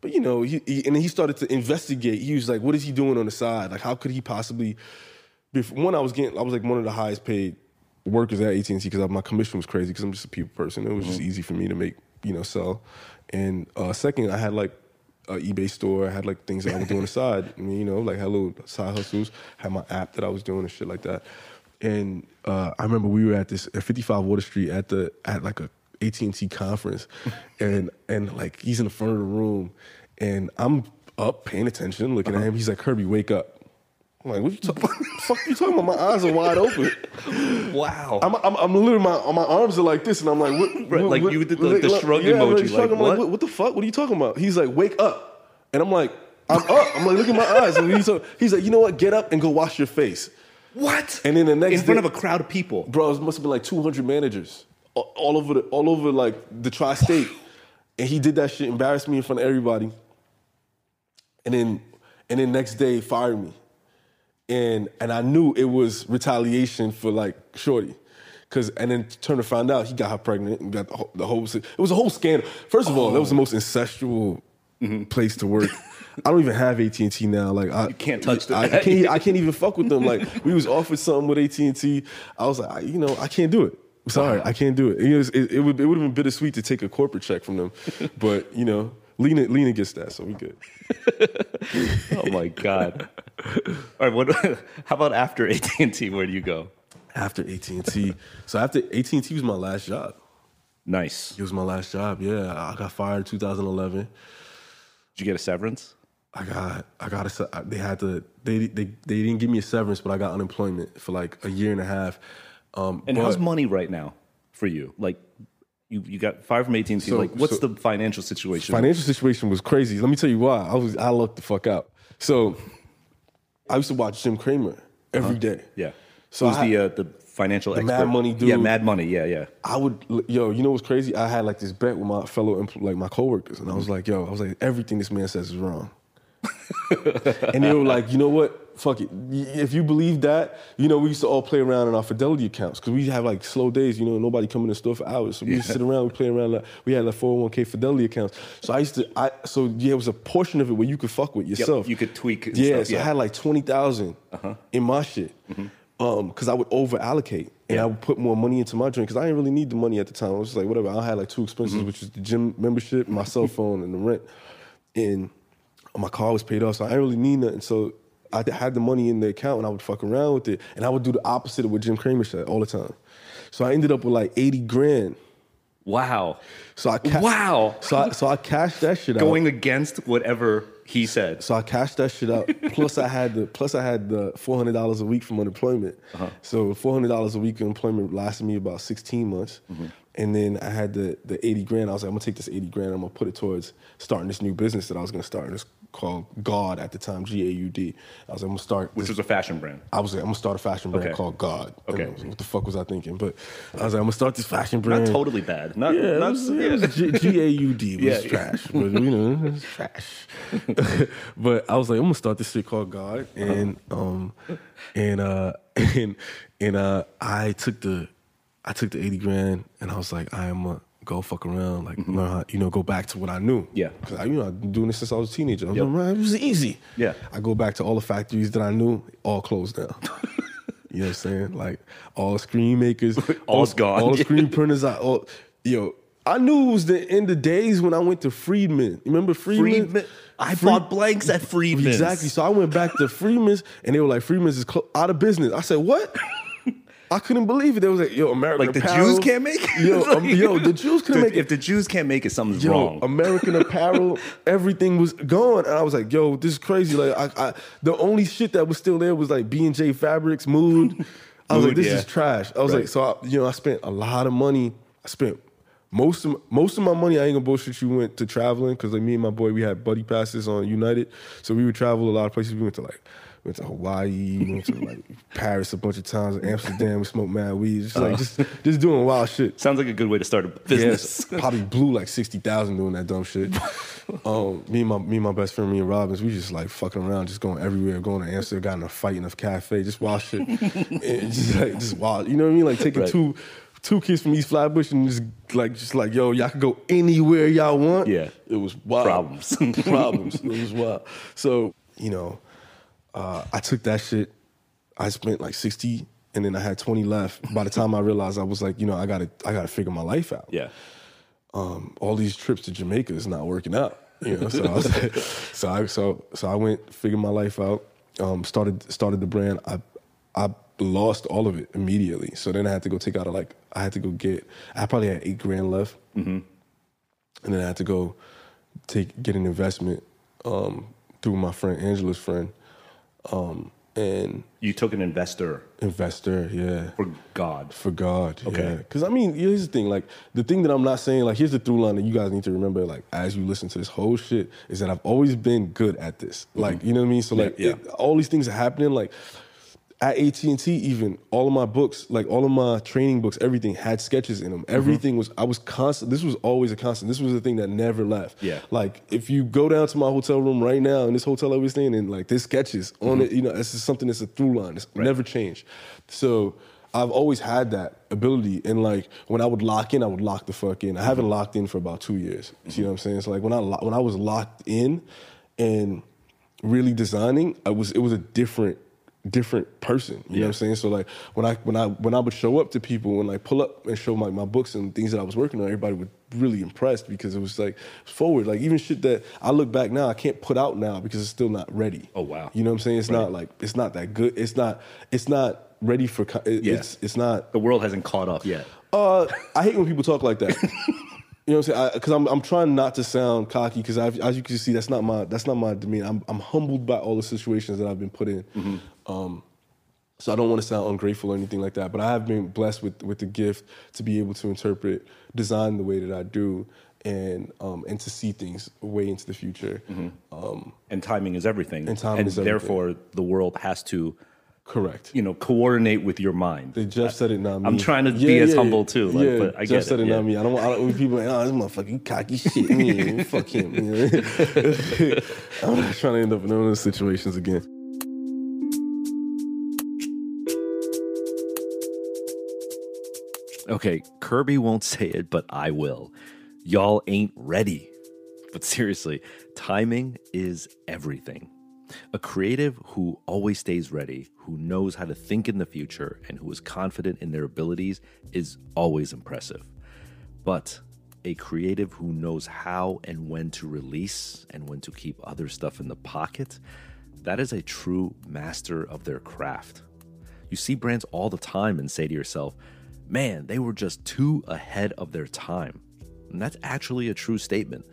But you know, he, he and then he started to investigate. He was like, what is he doing on the side? Like, how could he possibly? Before, one, I was getting, I was like one of the highest paid workers at AT and T because my commission was crazy because I'm just a people person. It was just easy for me to make, you know, sell. And uh, second, I had like a eBay store. I had like things that I was doing on the side. I mean, you know, like had little side hustles. Had my app that I was doing and shit like that. And uh, I remember we were at this at 55 Water Street at the at like a AT and T conference, and and like he's in the front of the room, and I'm up paying attention, looking at him. He's like, Kerby, wake up. I'm like, what you talking? fuck you talking about? My eyes are wide open. Wow. I'm, I'm, I'm literally my my arms are like this, and I'm like, what, Right, what- like what- you did the- like the shrug yeah, emoji, Like, shrug. like, I'm like, what? what, what the fuck? What are you talking about? He's like, wake up, and I'm like, I'm up. I'm like, look at my eyes. And he's, like, he's like, you know what? Get up and go wash your face. what? And then the next in front day- of a crowd of people. Bro, it must have been like 200 managers all, all over the all over like the tri-state, and he did that shit, embarrassed me in front of everybody, and then and then next day fired me, and and I knew it was retaliation for like Shorty. Cause and then Turner found out he got her pregnant and got the whole, the whole it was a whole scandal. First of all, that was the most incestual place to work. I don't even have AT and T now. Like I You can't touch them. I, I can't. I can't even fuck with them. Like we was offered something with AT and T. I was like, I, you know, I can't do it. Sorry, I can't do it. It, was, it, it would it would have been bittersweet to take a corporate check from them, but you know, Lena Lena gets that, so we good. Oh my god. All right. What? How about after AT and T? Where do you go? After AT and T, so after AT and T was my last job. Nice. It was my last job. Yeah, I got fired in 2011. Did you get a severance? I got I got a they had to they they they didn't give me a severance, but I got unemployment for like a year and a half. Um, And but- how's money right now for you? Like, you you got fired from AT and T. So- Like, what's so- the financial situation? financial situation was crazy. Let me tell you why. I was I lucked the fuck out. So I used to watch Jim Cramer every day. Uh-huh. yeah. So Who's I- the uh, the financial The expert? Mad Money Yeah. Mad Money. Yeah, yeah. I would, yo, you know what's crazy? I had like this bet with my fellow, empl- like my coworkers, and I was like, yo, I was like, everything this man says is wrong. and they were like, you know what? Fuck it. If you believe that, you know, we used to all play around in our fidelity accounts because we have like slow days, you know, nobody coming in the store for hours. So we used to sit around, we play around. Like, we had like 401k fidelity accounts. So I used to, I so yeah, it was a portion of it where you could fuck with yourself. you could tweak Yeah, stuff, so I yeah. Uh-huh. had like 20,000 in my shit. because I would over allocate and Yeah. I would put more money into my drink because I didn't really need the money at the time. I was just like, whatever. I had like two expenses, Mm-hmm. which was the gym membership, my cell phone, and the rent. And my car was paid off, so I didn't really need nothing. So I had the money in the account and I would fuck around with it. And I would do the opposite of what Jim Cramer said all the time. So I ended up with like 80 grand. Wow. So I ca- Wow. So I, so I cashed that shit out. Going against whatever he said. So I cashed that shit out. plus I had the plus I had the four hundred dollars a week from unemployment. Uh-huh. So four hundred dollars a week of employment lasted me about sixteen months. Mm-hmm. And then I had the the eighty grand. I was like, I'm gonna take this eighty grand. I'm gonna put it towards starting this new business that I was gonna start. And called God at the time, G A U D. I was like, I'm gonna start. Which this- was a fashion brand. I was like, I'm gonna start a fashion brand Okay. called God. Okay. Was like, what the fuck was I thinking? But I was like, I'm gonna start this fashion brand. Not totally bad. Not, Yeah, not it was, it was G- G-A-U-D was Yeah, yeah. trash, but you know, it's trash. but I was like, I'm gonna start this shit called God, and um, and uh, and and uh, I took the, I took the eighty grand, and I was like, I am gonna go fuck around, like learn how, you know, go back to what I knew. Mm-hmm. Yeah. because I, you know, I've been doing this since I was a teenager. I was Yep. like, it was easy. Yeah. I go back to all the factories that I knew, all closed down. You know what I'm saying? Like all screen makers, All's all, gone. All the screen printers, I all, yo. I knew it was the end of days when I went to Freedman. Remember Freedman? Friedman. I Fried- bought blanks at Friedman's. Exactly. So I went back to Freedman's and they were like, Freedman's is out of business." I said, "What?" I couldn't believe it. They was like, "Yo, American Like the Apparel- Jews can't make it? Yo, um, yo, the Jews couldn't make it. If the Jews can't make it, something's Yo, wrong. American Apparel, everything was gone, and I was like, "Yo, this is crazy." Like, I, I the only shit that was still there was like B and J Fabrics, Mood. I was Mood, like, "This yeah. is trash." I was Right. like, so I, you know, I spent a lot of money. I spent most of most of my money. I ain't gonna bullshit you. Went to traveling because like me and my boy, we had buddy passes on United, so we would travel a lot of places. We went to like. Went to Hawaii, went to like Paris a bunch of times, Amsterdam. We smoked mad weed, just like just just doing wild shit. Sounds like a good way to start a business. Probably blew like sixty thousand doing that dumb shit. um, me and my me and my best friend, me and Robbins, we just like fucking around, just going everywhere, going to Amsterdam, got in a fight in a cafe, just wild shit, and just like just wild. You know what I mean? Like taking Right. two two kids from East Flatbush and just like just like yo, y'all can go anywhere y'all want. Yeah. it was wild. Problems. problems. It was wild. So you know, uh, I took that shit. I spent like sixty. And then I had twenty left. By the time I realized, I was like, you know, I gotta, I gotta figure my life out Yeah. um, all these trips to Jamaica is not working out. You know, so I was like, so I so so I went figured my life out. Um, started started the brand. I I lost all of it immediately. So then I had to go take out a like I had to go get. I probably had eight grand left, mm-hmm. and then I had to go take get an investment um, through my friend Angela's friend. Um, and You took an investor investor. Yeah, for God. for God. Okay. Because I mean, here's the thing. Like the thing that I'm not saying. Like here's the through line that you guys need to remember. Like as you listen to this whole shit, is that I've always been good at this. Like you know what I mean. So like Mm-hmm. Yeah, it- all these things are happening. Like at AT and T, even all of my books, like all of my training books, everything had sketches in them. Mm-hmm. Everything was. I was constant. This was always a constant. This was the thing that never left. Yeah. Like if you go down to my hotel room right now in this hotel I was staying in, like there's sketches on it. You know, it's just something that's a through line. It's never changed. So I've always had that ability. And like when I would lock in, I would lock the fuck in. I haven't locked in for about two years. You know what I'm saying? So like when I lo- when I was locked in and really designing, I was it was a different different person. You know what I'm saying? So like when I when I when I would show up to people and like pull up and show my, my books and things that I was working on, everybody would really impressed because it was like forward. Like even shit that I look back now, I can't put out now because it's still not ready. Oh, wow. You know what I'm saying? It's not like it's not that good. It's not it's not ready for it, Yeah. it's it's not The world hasn't caught up yet. uh, I hate when people talk like that. You know what I'm saying? Because I'm I'm trying not to sound cocky because as you can see, that's not my that's not my demeanor. I'm I'm humbled by all the situations that I've been put in. Um, so I don't want to sound ungrateful or anything like that. But I have been blessed with with the gift to be able to interpret design the way that I do, and um, and to see things way into the future. Um, And timing is everything. And timing is everything. therefore the world has to, correct. you know, coordinate with your mind. They Jeff said it, not me. I'm trying to be as humble too, like, but I Jeff get said it, it, yeah. not me. I don't want. I don't want people. Like, oh, this motherfucking cocky shit. Me, fuck him. You know? I'm not trying to end up in one of those situations again. Okay, Kerby won't say it, but I will. Y'all ain't ready. But seriously, timing is everything. A creative who always stays ready, who knows how to think in the future, and who is confident in their abilities is always impressive. But a creative who knows how and when to release and when to keep other stuff in the pocket, that is a true master of their craft. You see brands all the time and say to yourself, man, they were just too ahead of their time. And that's actually a true statement.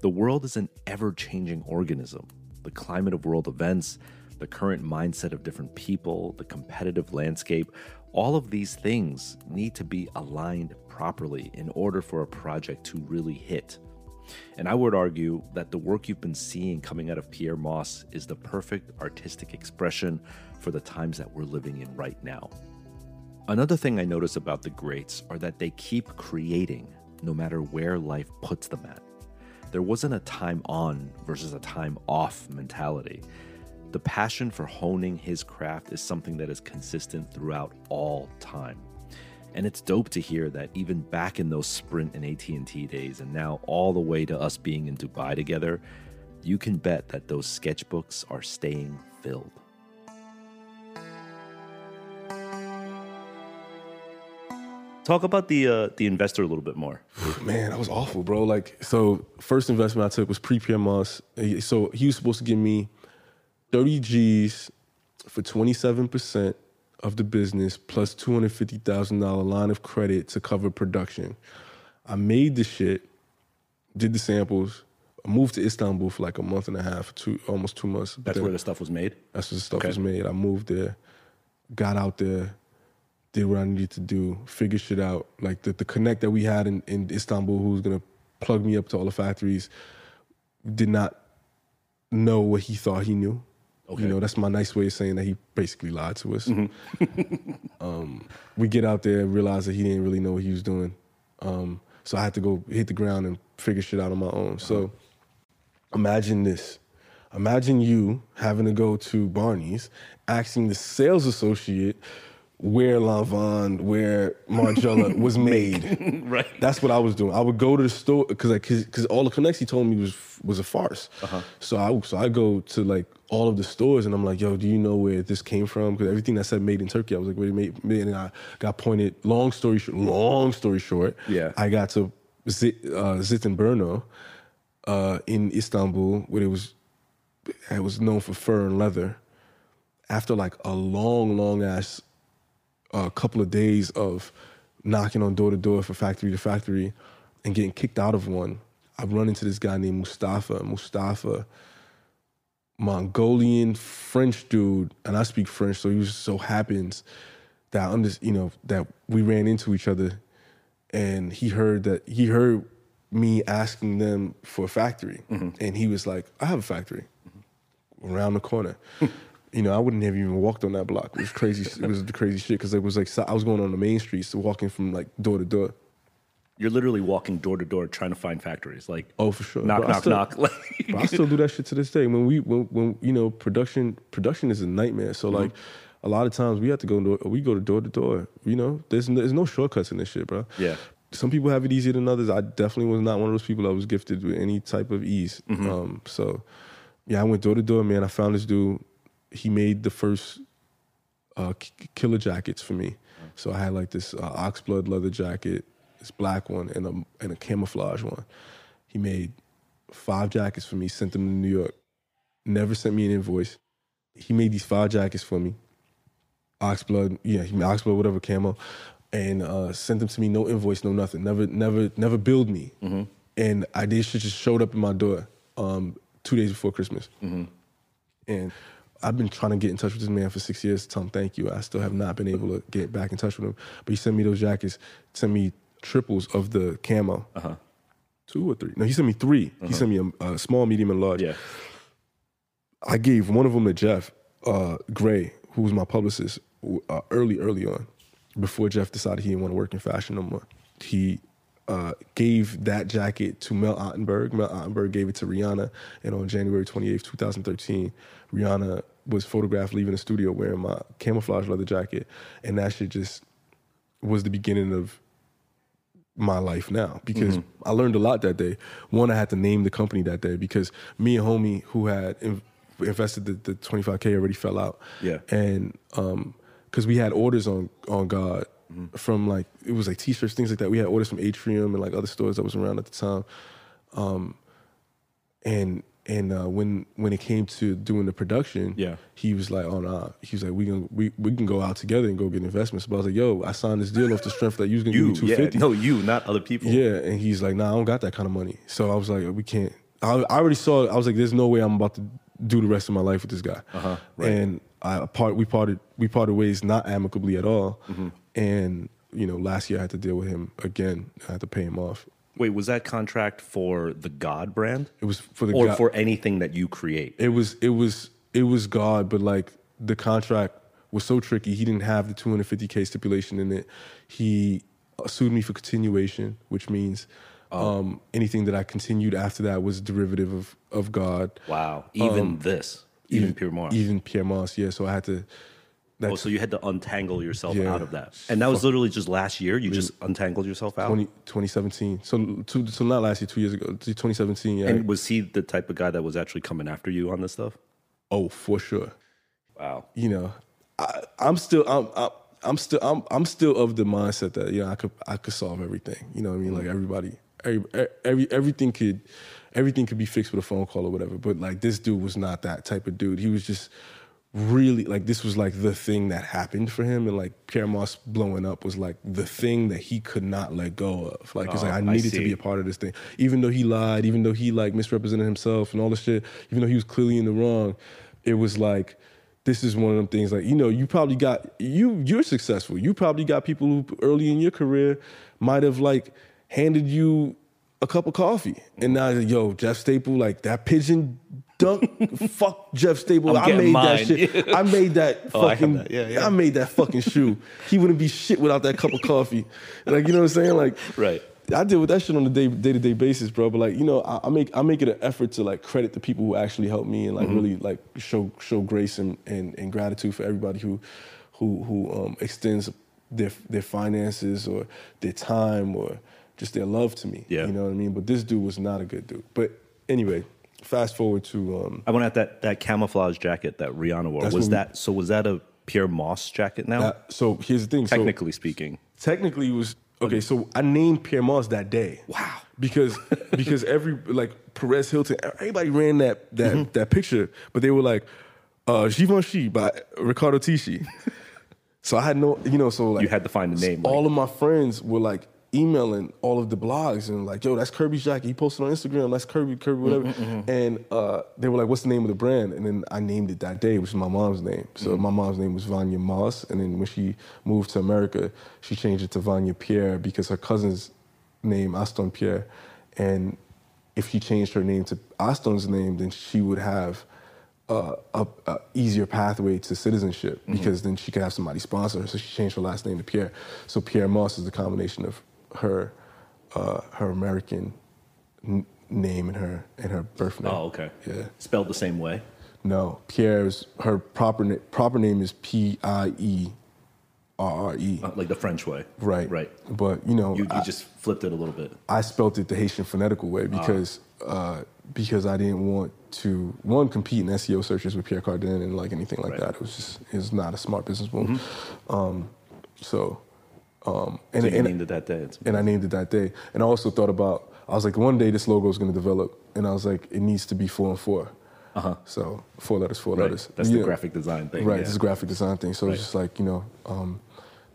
The world is an ever changing organism. The climate of world events, the current mindset of different people, the competitive landscape, all of these things need to be aligned properly in order for a project to really hit. And I would argue that the work you've been seeing coming out of Pyer Moss is the perfect artistic expression for the times that we're living in right now. Another thing I notice about the greats are that they keep creating no matter where life puts them at. There wasn't a time on versus a time off mentality. The passion for honing his craft is something that is consistent throughout all time. And it's dope to hear that even back in those Sprint and AT&T days and now all the way to us being in Dubai together, you can bet that those sketchbooks are staying filled. Talk about the uh, the investor a little bit more. Man, that was awful, bro. Like, so first investment I took was pre Pyer Moss. So he was supposed to give me 30 G's for 27% of the business plus $250,000 line of credit to cover production. I made the shit, did the samples, moved to Istanbul for like a month and a half, two almost two months. That's then- where the stuff was made. that's where the stuff Okay. was made. I moved there, got out there, did what I needed to do, figured shit out. Like the, the connect that we had in, in Istanbul, who was gonna plug me up to all the factories, did not know what he thought he knew. Okay. You know, that's my nice way of saying that he basically lied to us. um, we get out there and realize that he didn't really know what he was doing. Um, so I had to go hit the ground and figure shit out on my own. So imagine this. Imagine you having to go to Barney's, asking the sales associate where Lanvin, where Margiela was made. right. That's what I was doing. I would go to the store because because all the connects he told me was was a farce. Uh-huh. So I so I go to like all of the stores and I'm like, yo, do you know where this came from? Because everything that said made in Turkey, I was like, wait, made, made and I got pointed. Long story short, long story short, Yeah. I got to Zit, uh, Zeytinburnu, uh in Istanbul, where it was it was known for fur and leather. After like a long, long ass a couple of days of knocking on door to door for factory to factory and getting kicked out of one, I run into this guy named Mustafa. Mustafa Mongolian French dude, and I speak French, so it just so happens that I under, you know that we ran into each other, and he heard that he heard me asking them for a factory, mm-hmm. and he was like, "I have a factory mm-hmm. around the corner." you know, I wouldn't have even walked on that block. It was crazy. it was the crazy shit because it was like I was going on the main streets, so walking from like door to door. You're literally walking door to door trying to find factories. Like, Oh, for sure. knock, But knock, still- knock. But I still do that shit to this day. When we when, when you know production production is a nightmare. So like a lot of times we have to go door, we go to door to door. You know, there's no, there's no shortcuts in this shit, bro. Yeah. Some people have it easier than others. I definitely was not one of those people that was gifted with any type of ease. Um, so yeah, I went door to door, man. I found this dude. He made the first uh, k- killer jackets for me. So I had like this uh, oxblood leather jacket, this black one, and a and a camouflage one. He made five jackets for me, sent them to New York. Never sent me an invoice. He made these five jackets for me. Oxblood, yeah, he made Oxblood, whatever camo, and uh, sent them to me. No invoice, no nothing. Never, never, never billed me. And I did just showed up in my door um, two days before Christmas. And I've been trying to get in touch with this man for six years to tell him thank you. I still have not been able to get back in touch with him. But he sent me those jackets, sent me triples of the camo. Uh-huh. Two or three. No, he sent me 3 He sent me a, a small, medium, and large. yeah. I gave one of them to Jeff uh, Gray, who was my publicist uh, early, early on, before Jeff decided he didn't want to work in fashion no more. He uh, gave that jacket to Mel Ottenberg. Mel Ottenberg gave it to Rihanna, and on January 28th, 2013, Rihanna was photographed leaving the studio wearing my camouflage leather jacket, and that shit just was the beginning of my life now because I learned a lot that day. One, I had to name the company that day because me and homie who had in- invested the, the 25k already fell out. Yeah. and um, because we had orders on on God from like it was like t-shirts, things like that. We had orders from Atrium and like other stores that was around at the time. Um, and and uh, when when it came to doing the production, Yeah. he was like, "Oh nah," he was like, "We can we, we can go out together and go get investments." But I was like, "Yo, I signed this deal off the strength that you was gonna You, give me yeah. 250." No, you, not other people. Yeah, and he's like, "Nah, I don't got that kind of money." So I was like, "We can't." I, I already saw. I was like, "There's no way I'm about to do the rest of my life with this guy." Uh-huh, right. And I part we parted we parted ways not amicably at all. Mm-hmm. And you know, last year I had to deal with him again. I had to pay him off. Wait, was that contract for the God brand? It was for the or guy- for anything that you create? it was it was it was God, but like the contract was so tricky. He didn't have the 250k stipulation in it. He sued me for continuation, which means Oh. um, anything that I continued after that was derivative of of God. Wow. Even this, even, Pyer Moss. Um, Even Pyer Moss, yeah. So I had to. Oh, so you had to untangle yourself Yeah. out of that. And that was literally just last year? You just untangled yourself out? 20, 2017. So two, so not last year, two years ago, 2017. Yeah. And was he the type of guy that was actually coming after you on this stuff? oh, for sure. Wow. you know, I, I'm still I'm, I'm I'm still I'm I'm still of the mindset that you know I could I could solve everything. You know what I mean? Mm-hmm. Like everybody, every, every everything could everything could be fixed with a phone call or whatever. But like this dude was not that type of dude. He was just really like this was like the thing that happened for him and like Pyer Moss blowing up was like the thing that he could not let go of. Like it's Oh, like I I needed to be a part of this thing. Even though he lied even though he like misrepresented himself and all this shit even though he was clearly in the wrong it was like this is one of them things like you know you probably got you you're successful. You probably got people who early in your career might have like handed you a cup of coffee. And now yo Jeff Staple like that pigeon dunk fuck Jeff Staple I'm I made that shit I made that Oh, I fucking that. Yeah, yeah. I made that fucking shoe he wouldn't be shit without that cup of coffee like you know what I'm saying like Right. I deal with that shit on a day day to day basis, bro. But like, you know, I, I make I make it an effort to like credit the people who actually helped me and like Mm-hmm. really like show show grace and, and, and gratitude for everybody who who who um, extends their their finances or their time or just their love to me. Yeah. You know what I mean? But this dude was not a good dude. But anyway, fast forward to um I went at that, that camouflage jacket that Rihanna wore. Was what we- that so was that a Pyer Moss jacket now? that, so here's the thing. So- Technically speaking. technically it was okay. So I named Pyer Moss that day. Wow. Because because every like Perez Hilton, everybody ran that that Mm-hmm. that picture, but they were like uh, Givenchy by Riccardo Tisci. so I had no, you know, so like You had to find the name, like- All of my friends were like emailing all of the blogs and like, yo, that's Kerby's jacket. He posted on Instagram. That's Kerby, Kerby, whatever. Mm-hmm, And uh, they were like, what's the name of the brand? And then I named it that day, which is my mom's name. So Mm-hmm. my mom's name was Vanya Moss. And then when she moved to America, she changed it to Vanya Pierre because her cousin's name, Aston Pierre. And if she changed her name to Aston's name, then she would have uh, a, a easier pathway to citizenship Mm-hmm. because then she could have somebody sponsor her. So she changed her last name to Pierre. So Pyer Moss is the combination of her uh, her American n- name and her and her birth name. Oh, okay. Yeah. Spelled the same way. No, Pierre's her proper na- proper name is P I E R R E. Uh, like the French way. Right. Right. But you know, You, you I, just flipped it a little bit. I spelt it the Haitian phonetical way because uh, because I didn't want to one compete in SEO searches with Pierre Cardin and like anything like Right. that. It was just it was not a smart business move. Um, so um, and So and, named it that day. And I named it that day. And I also thought about I was like one day this logo is going to develop, and I was like it needs to be four and four. Uh-huh. So four letters, four Right. letters. That's the graphic design thing. Right, yeah. this is a graphic design thing. So Right. it's just like you know, um,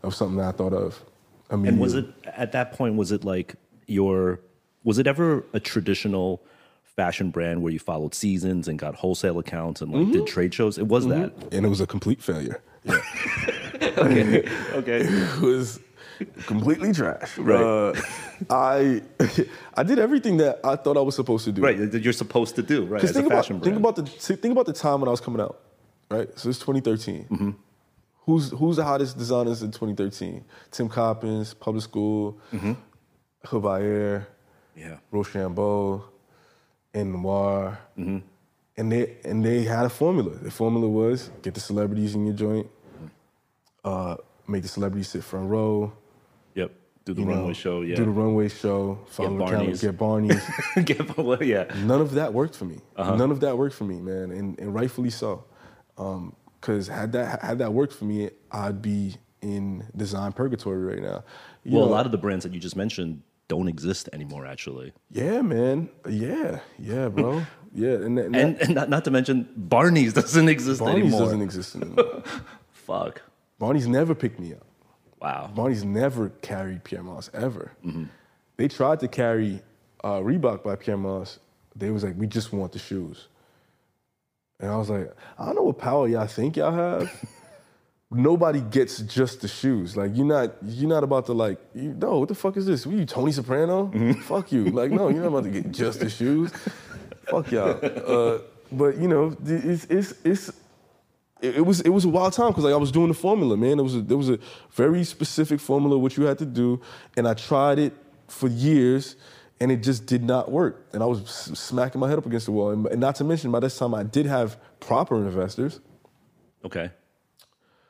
that was something that I thought of. Immediately. And was it at that point? Was it like your? Was it ever a traditional fashion brand where you followed seasons and got wholesale accounts and like Mm-hmm. did trade shows? It was that. And it was a complete failure. Yeah. Okay. okay. it was completely trash. Right. Uh, I I did everything that I thought I was supposed to do. Right. That you're supposed to do. Right. As a think about fashion think about the think about the time when I was coming out. Right. So it's 2013. Mm-hmm. Who's who's the hottest designers in 2013? Tim Coppens, Public School, Mm-hmm. Hood By Air, yeah. Rochambeau, and Noir. Mm-hmm. And they and they had a formula. The formula was get the celebrities in your joint, uh, make the celebrities sit front row. Do the you know, runway show. Yeah. Do the runway show. Follow the calendar, Barneys. get Barney's. Get well, yeah. None of that worked for me. Uh-huh. None of that worked for me, man, and, and rightfully so. Because had that had that worked for me, I'd be in design purgatory right now. You Well, a lot of the brands that you just mentioned don't exist anymore, actually. yeah, man, yeah, yeah, bro, yeah, and, and, And, and not, not to mention, Barney's doesn't exist Barney's anymore. doesn't exist anymore. Fuck. Barney's never picked me up. Wow. Barney's never carried Pyer Moss ever. Mm-hmm. They tried to carry uh, Reebok by Pyer Moss. They was like, we just want the shoes. And I was like, I don't know what power y'all think y'all have. Nobody gets just the shoes. Like you're not you're not about to like you, no what the fuck is this? What you Tony Soprano? Mm-hmm. Fuck you. Like no you're not about to get just the shoes. fuck y'all. Uh, but you know it's it's it's it, it was it was a wild time because like I was doing the formula, man. It was a, there was a very specific formula which you had to do, and I tried it for years, and it just did not work. And I was smacking my head up against the wall. And, and not to mention, by this time I did have proper investors. Okay.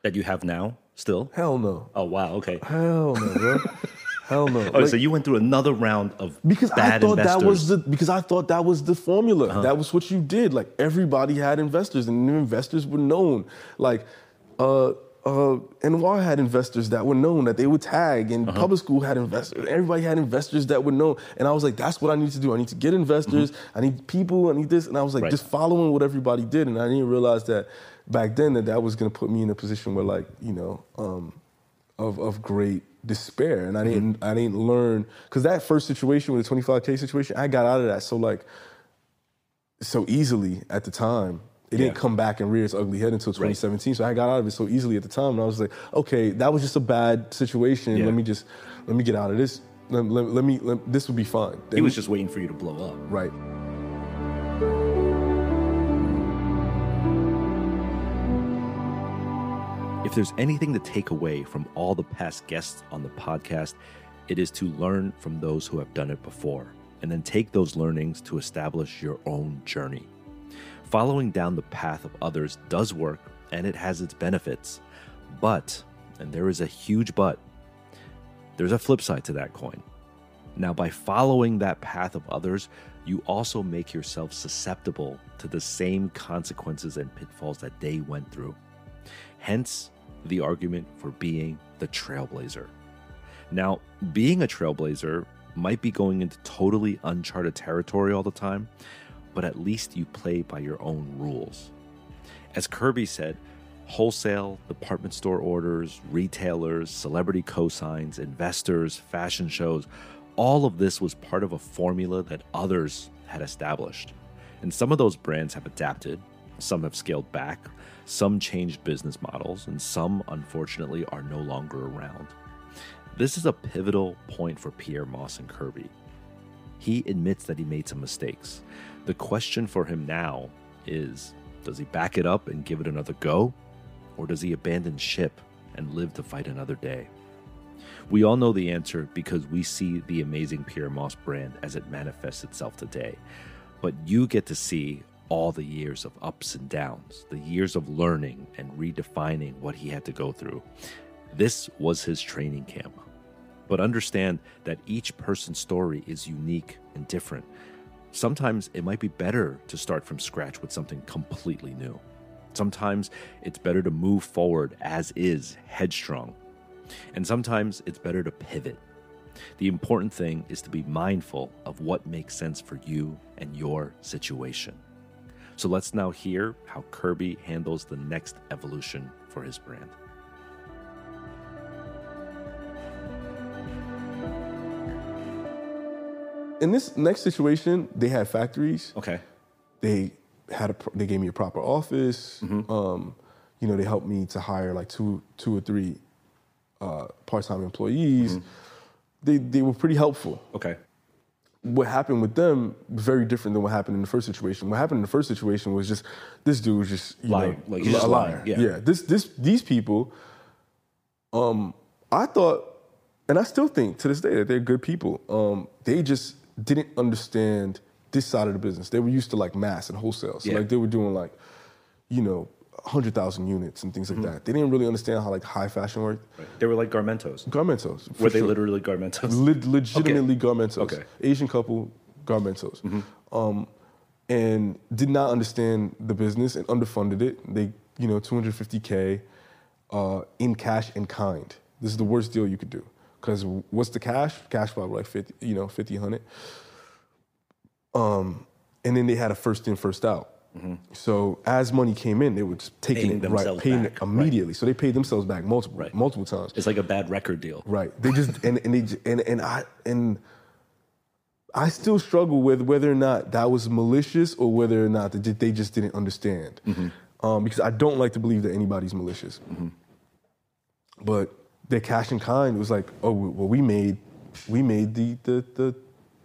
That you have now still? Hell no. Oh, wow. Okay. Hell no, bro. Hell no. Oh, Like, so you went through another round of because I thought that was. Uh-huh. the because I thought that was the formula. That was what you did. Like everybody had investors, and investors were known. Like uh uh NY had investors that were known that they would tag, and Uh-huh. public school had investors. Everybody had investors that were known. And I was like, that's what I need to do. I need to get investors, I need people, I need this. And I was like Mm-hmm. Right. just following what everybody did. And I didn't realize that back then that that was gonna put me in a position where like, you know, um of of great despair. And I Mm-hmm. didn't I didn't learn cuz that first situation with the 25k situation I got out of that so like so easily at the time. It didn't come back and rear its ugly head until Right. 2017 so I got out of it so easily at the time. And I was like okay that was just a bad situation. Yeah. let me just let me get out of this. Let, let, let me let, this would be fine. He was just waiting for you to blow up. right If there's anything to take away from all the past guests on the podcast, it is to learn from those who have done it before and then take those learnings to establish your own journey. Following down the path of others does work and it has its benefits. But, and there is a huge but, there's a flip side to that coin. Now, by following that path of others, you also make yourself susceptible to the same consequences and pitfalls that they went through. Hence, the argument for being the trailblazer. Now, being a trailblazer might be going into totally uncharted territory all the time, but at least you play by your own rules. As Kerby said, Wholesale, department store orders, retailers, celebrity cosigns, investors, fashion shows, all of this was part of a formula that others had established. And some of those brands have adapted, some have scaled back, some changed business models, and some, unfortunately, are no longer around. This is a pivotal point for Pyer Moss and Kerby. He admits that he made some mistakes. The question for him now is does he back it up and give it another go? Or does he abandon ship and live to fight another day? We all know the answer because we see the amazing Pyer Moss brand as it manifests itself today. But you get to see all the years of ups and downs, the years of learning and redefining what he had to go through. This was his training camp. But understand that each person's story is unique and different. Sometimes it might be better to start from scratch with something completely new. Sometimes it's better to move forward as is, headstrong. And sometimes it's better to pivot. The important thing is to be mindful of what makes sense for you and your situation. So let's now hear how Kerby handles the next evolution for his brand. In this next situation, they had factories. Okay. They had a. They gave me a proper office. Um, you know, they helped me to hire like two, two or three uh, part-time employees. They they were pretty helpful. Okay. What happened with them was very different than what happened in the first situation. What happened in the first situation was just this dude was just you Lying. know, Like, he's a liar. Yeah. yeah. This this these people, um, I thought, and I still think to this day that they're good people. Um, they just didn't understand this side of the business. They were used to like mass and wholesale. So Yeah. like they were doing like, you know, hundred thousand units and things like Mm-hmm. that. They didn't really understand how like high fashion worked. They were like Garmentos. Garmentos. Were they sure. literally Garmentos? Le- legitimately Garmentos. Okay. Asian couple, Garmentos. Um, and did not understand the business and underfunded it. They, you know, 250K uh, in cash and kind. This is the worst deal you could do. Because what's the cash? Cash probably like 50, you know, 50, 100. Um, and then they had a first in, first out. Mm-hmm. So as money came in, they were just taking Paying it right, paying back, it right. immediately. So they paid themselves back multiple, Right. multiple times. It's like a bad record deal. Right. They just and and they and and I and I still struggle with whether or not that was malicious or whether or not they they just didn't understand. Mm-hmm. Um, because I don't like to believe that anybody's malicious. Mm-hmm. But their cash in kind was like, oh well, we made we made the the the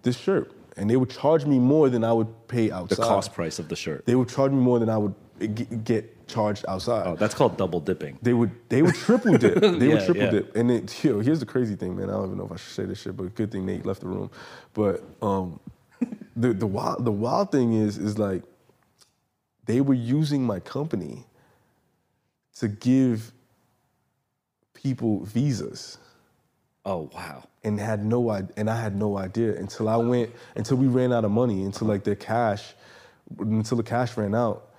this shirt, and they would charge me more than I would pay outside. The cost price of the shirt. They would charge me more than I would g- get charged outside. Oh, that's called double dipping. They would they would triple dip. They would triple yeah. dip. And then yo, here's the crazy thing, man. I don't even know if I should say this shit, but good thing Nate left the room. But um the the wild the wild thing is is like they were using my company to give people visas Oh wow. and had no idea, and I had no idea until I went until we ran out of money until like their cash until the cash ran out,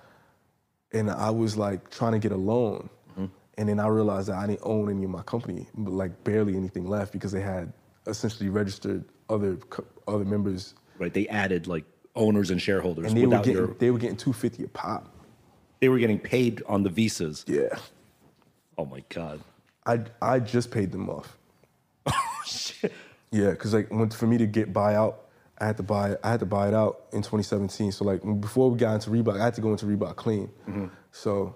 and I was like trying to get a loan, mm-hmm. and then I realized that I didn't own any of my company, but, like barely anything left because they had essentially registered other other members, Right. They added like owners and shareholders and they were getting your. they were getting two fifty a pop. They were getting paid on the visas. Yeah, Oh my god. I I just paid them off. Shit. Yeah, because like when, for me to get buyout, I had to buy I had to buy it out in 2017. So like before we got into Reebok, I had to go into Reebok clean. Mm-hmm. So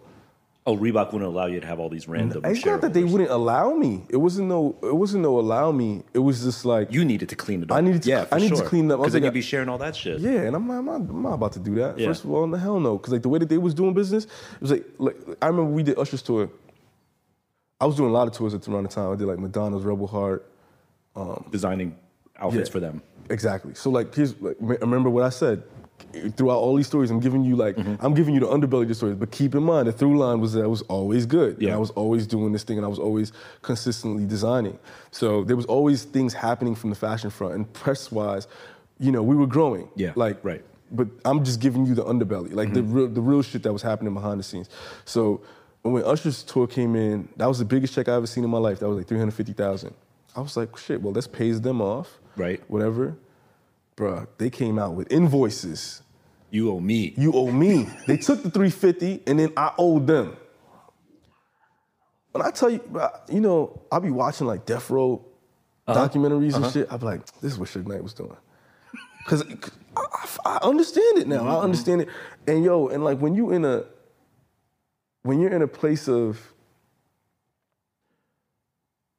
Oh, Reebok wouldn't allow you to have all these random. it's not that they wouldn't allow me. It wasn't no. It wasn't no allow me. It was just like You needed to clean it up. I needed to- Yeah, I needed to clean it up. Because then you'd be sharing all that shit. yeah, and I'm not, I'm not, I'm not about to do that. Yeah. First of all, in the hell no, because like the way that they was doing business, it was like like I remember we did Usher's tour. I was doing a lot of tours at around the time. I did like Madonna's Rebel Heart. Um, designing outfits Yeah. for them. Exactly. So like, here's like, remember what I said. Throughout all these stories, I'm giving you like mm-hmm. I'm giving you the underbelly of the stories, but keep in mind the through line was that I was always good. And Yeah. I was always doing this thing, and I was always consistently designing. So there was always things happening from the fashion front, and press wise, you know, we were growing. Yeah, Like right. But I'm just giving you the underbelly, like the mm-hmm. real the real shit that was happening behind the scenes. So when Usher's tour came in, that was the biggest check I ever seen in my life. That was like three hundred fifty thousand. I was like, shit. Well, let's pays them off Right. whatever. Bruh, they came out with invoices. You owe me. You owe me. They took the 350 and then I owed them. when I tell you, you know, I'll be watching like Death Row Uh-huh. documentaries and shit. I'll be like, this is what Suge Knight was doing. Cause I, I- I understand it now. Mm-hmm. I understand it. And yo, and like when you in a when you're in a place of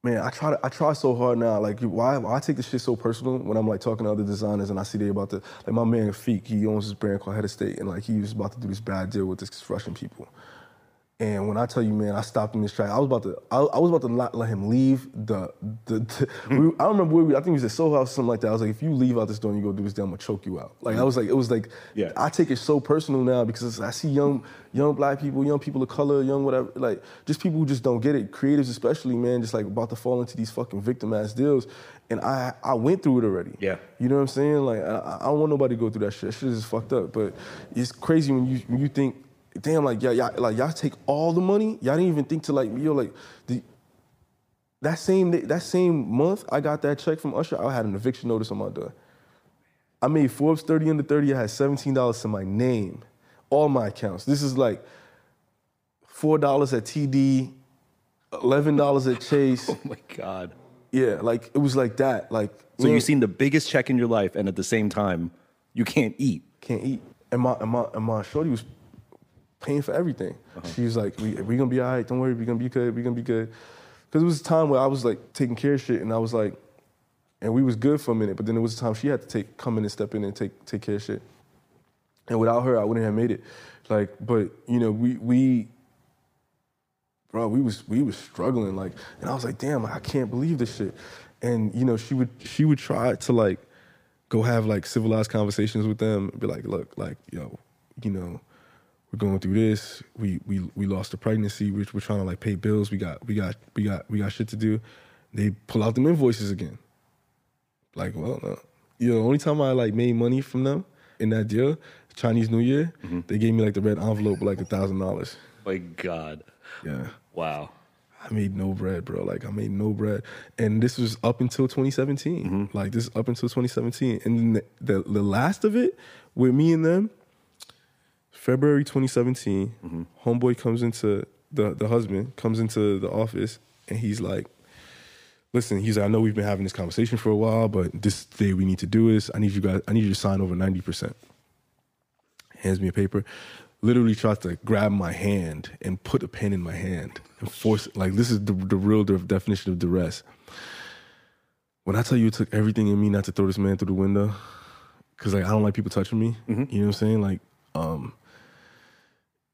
man, I try to, I try so hard now. Like why, why I take this shit so personal when I'm like talking to other designers and I see they about to like my man Feek, he owns this brand called Head of State and like he was about to do this bad deal with this Russian people. And when I tell you, man, I stopped in this track. I was about to, I, I was about to not let him leave. The, the, the we, I don't remember where we. I think it was at Soho House or something like that. I was like, if you leave out this door and you go do this, then I'm gonna choke you out. Like I was like, it was like, Yeah. I take it so personal now because I see young, young black people, young people of color, young whatever, like just people who just don't get it. Creatives especially, man, just like about to fall into these fucking victim ass deals. And I, I went through it already. Yeah. You know what I'm saying? Like I, I don't want nobody to go through that shit. That shit is just fucked up. But it's crazy when you when you think, damn, like y'all, y'all like y'all take all the money. Y'all didn't even think to like yo like the that same that same month I got that check from Usher. I had an eviction notice on my door. I made Forbes 30 under 30. I had $17 to my name, all my accounts. This is like $4 at TD, $11 at Chase. Oh my God. Yeah, like it was like that. Like So know, you've seen the biggest check in your life, and at the same time, you can't eat. can't eat. And my and my and my shorty was paying for everything. Uh-huh. She was like, "We we gonna be all right. Don't worry. We gonna be good. We gonna be good." Because it was a time where I was like taking care of shit, and I was like, and we was good for a minute. But then it was a time she had to take come in and step in and take take care of shit. And without her, I wouldn't have made it. Like, but you know, we we bro, we was we was struggling like, and I was like, damn, I can't believe this shit. And you know, she would she would try to like go have like civilized conversations with them, be like, look, like yo, you know, we're going through this. We we we lost a pregnancy. We're, we're trying to like pay bills. We got we got we got we got shit to do. They pull out them invoices again. Like, well, no. you know, the only time I like made money from them in that deal, Chinese New Year, mm-hmm. they gave me like the red envelope with like a thousand dollars. My God. Yeah. Wow. I made no bread, bro. Like I made no bread, and this was up until 2017. Mm-hmm. Like this up until 2017, and the, the the last of it with me and them, February 2017. Homeboy comes into the the husband comes into the office, and he's like, "Listen, he's like, I know we've been having this conversation for a while, but this day we need to do this. I need you guys. I need you to sign over 90 percent." Hands me a paper literally tries to grab my hand and put a pen in my hand and force like this is the, the real definition of duress. When I tell you it took everything in me not to throw this man through the window, because like I don't like people touching me. You know what I'm saying? Like, um,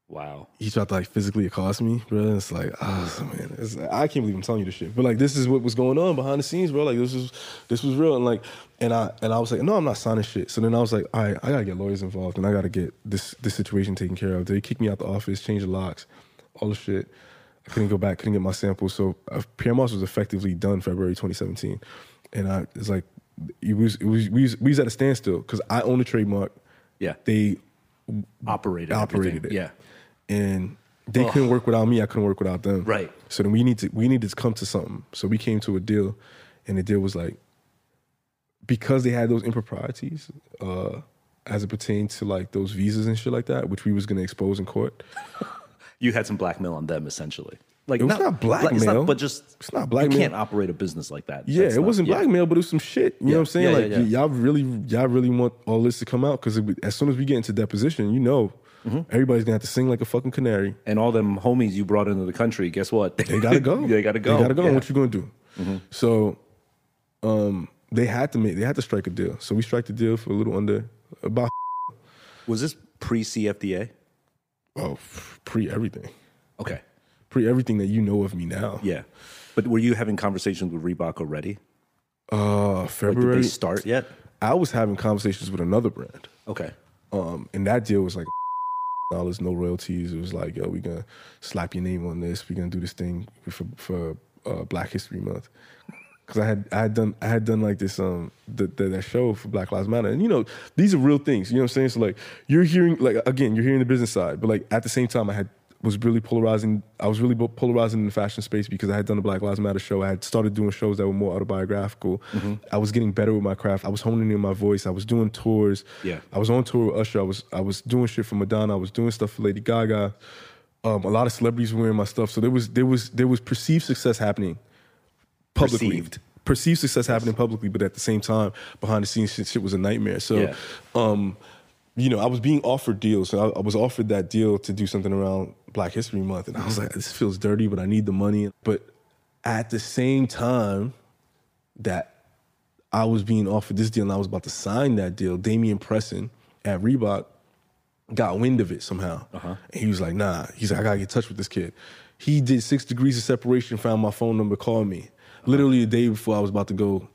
Wow. he tried to like physically accost me, bro. And it's like, ah, man, it's, I can't believe I'm telling you this shit. But like, this is what was going on behind the scenes, bro. Like, this was this was real, and like, and I and I was like, no, I'm not signing shit. So then I was like, all right, I gotta get lawyers involved, and I gotta get this this situation taken care of. They kicked me out the office, changed the locks, all the shit. I couldn't go back, couldn't get my samples. So uh, Pyer Moss was effectively done February 2017, and I it's like it was it was we was, we was at a standstill because I own the trademark. Yeah. They Operated. operated everything. it. Yeah. And they couldn't work without me. I couldn't work without them. Right. So then we need to we needed to come to something. So we came to a deal, and the deal was like because they had those improprieties uh, as it pertained to like those visas and shit like that, which we was gonna expose in court. You had some blackmail on them, essentially. Like It was not it's blackmail. but just It's not blackmail. You can't operate a business like that. Yeah, That's it not- wasn't yeah. blackmail, but it was some shit. You Yeah. know what I'm saying? Yeah, like yeah. y'all really, y'all really want all this to come out because as soon as we get into deposition, you know, Mm-hmm. everybody's gonna have to sing like a fucking canary. And all them homies you brought into the country, guess what? They gotta go. they gotta go. They gotta go. Yeah. Mm-hmm. What you gonna do? So, um, they had to make. They had to strike a deal. So we struck the deal for a little under about Was this pre CFDA? oh pre everything, Okay. pre everything that you know of me now. Yeah. But were you having conversations with Reebok already? Uh, Like, did February. they start yet? I was having conversations with another brand. Okay. Um, and that deal was like dollars, no royalties. It was like, yo, we're gonna slap your name on this. We're gonna do this thing for for uh, Black History Month. Cause I had I had done I had done like this um the, the that show for Black Lives Matter and you know these are real things you know what I'm saying so like you're hearing like again you're hearing the business side but like at the same time I had was really polarizing. I was really polarizing in the fashion space because I had done the Black Lives Matter show. I had started doing shows that were more autobiographical. I was getting better with my craft. I was honing in my voice. I was doing tours. Yeah. I was on tour with Usher. I was I was doing shit for Madonna. I was doing stuff for Lady Gaga. Um, a lot of celebrities were wearing my stuff, so there was there was there was perceived success happening publicly. Perceived. Perceived success happening publicly, but at the same time, behind the scenes, shit, shit was a nightmare. So, Yeah. um, you know, I was being offered deals. So I, I was offered that deal to do something around Black History Month, and I was like, this feels dirty, but I need the money. But at the same time that I was being offered this deal and I was about to sign that deal, Damian Presson at Reebok got wind of it somehow. And he was like, nah, he's like, I gotta get in touch with this kid. He did six degrees of separation, found my phone number, called me. Literally the day before I was about to go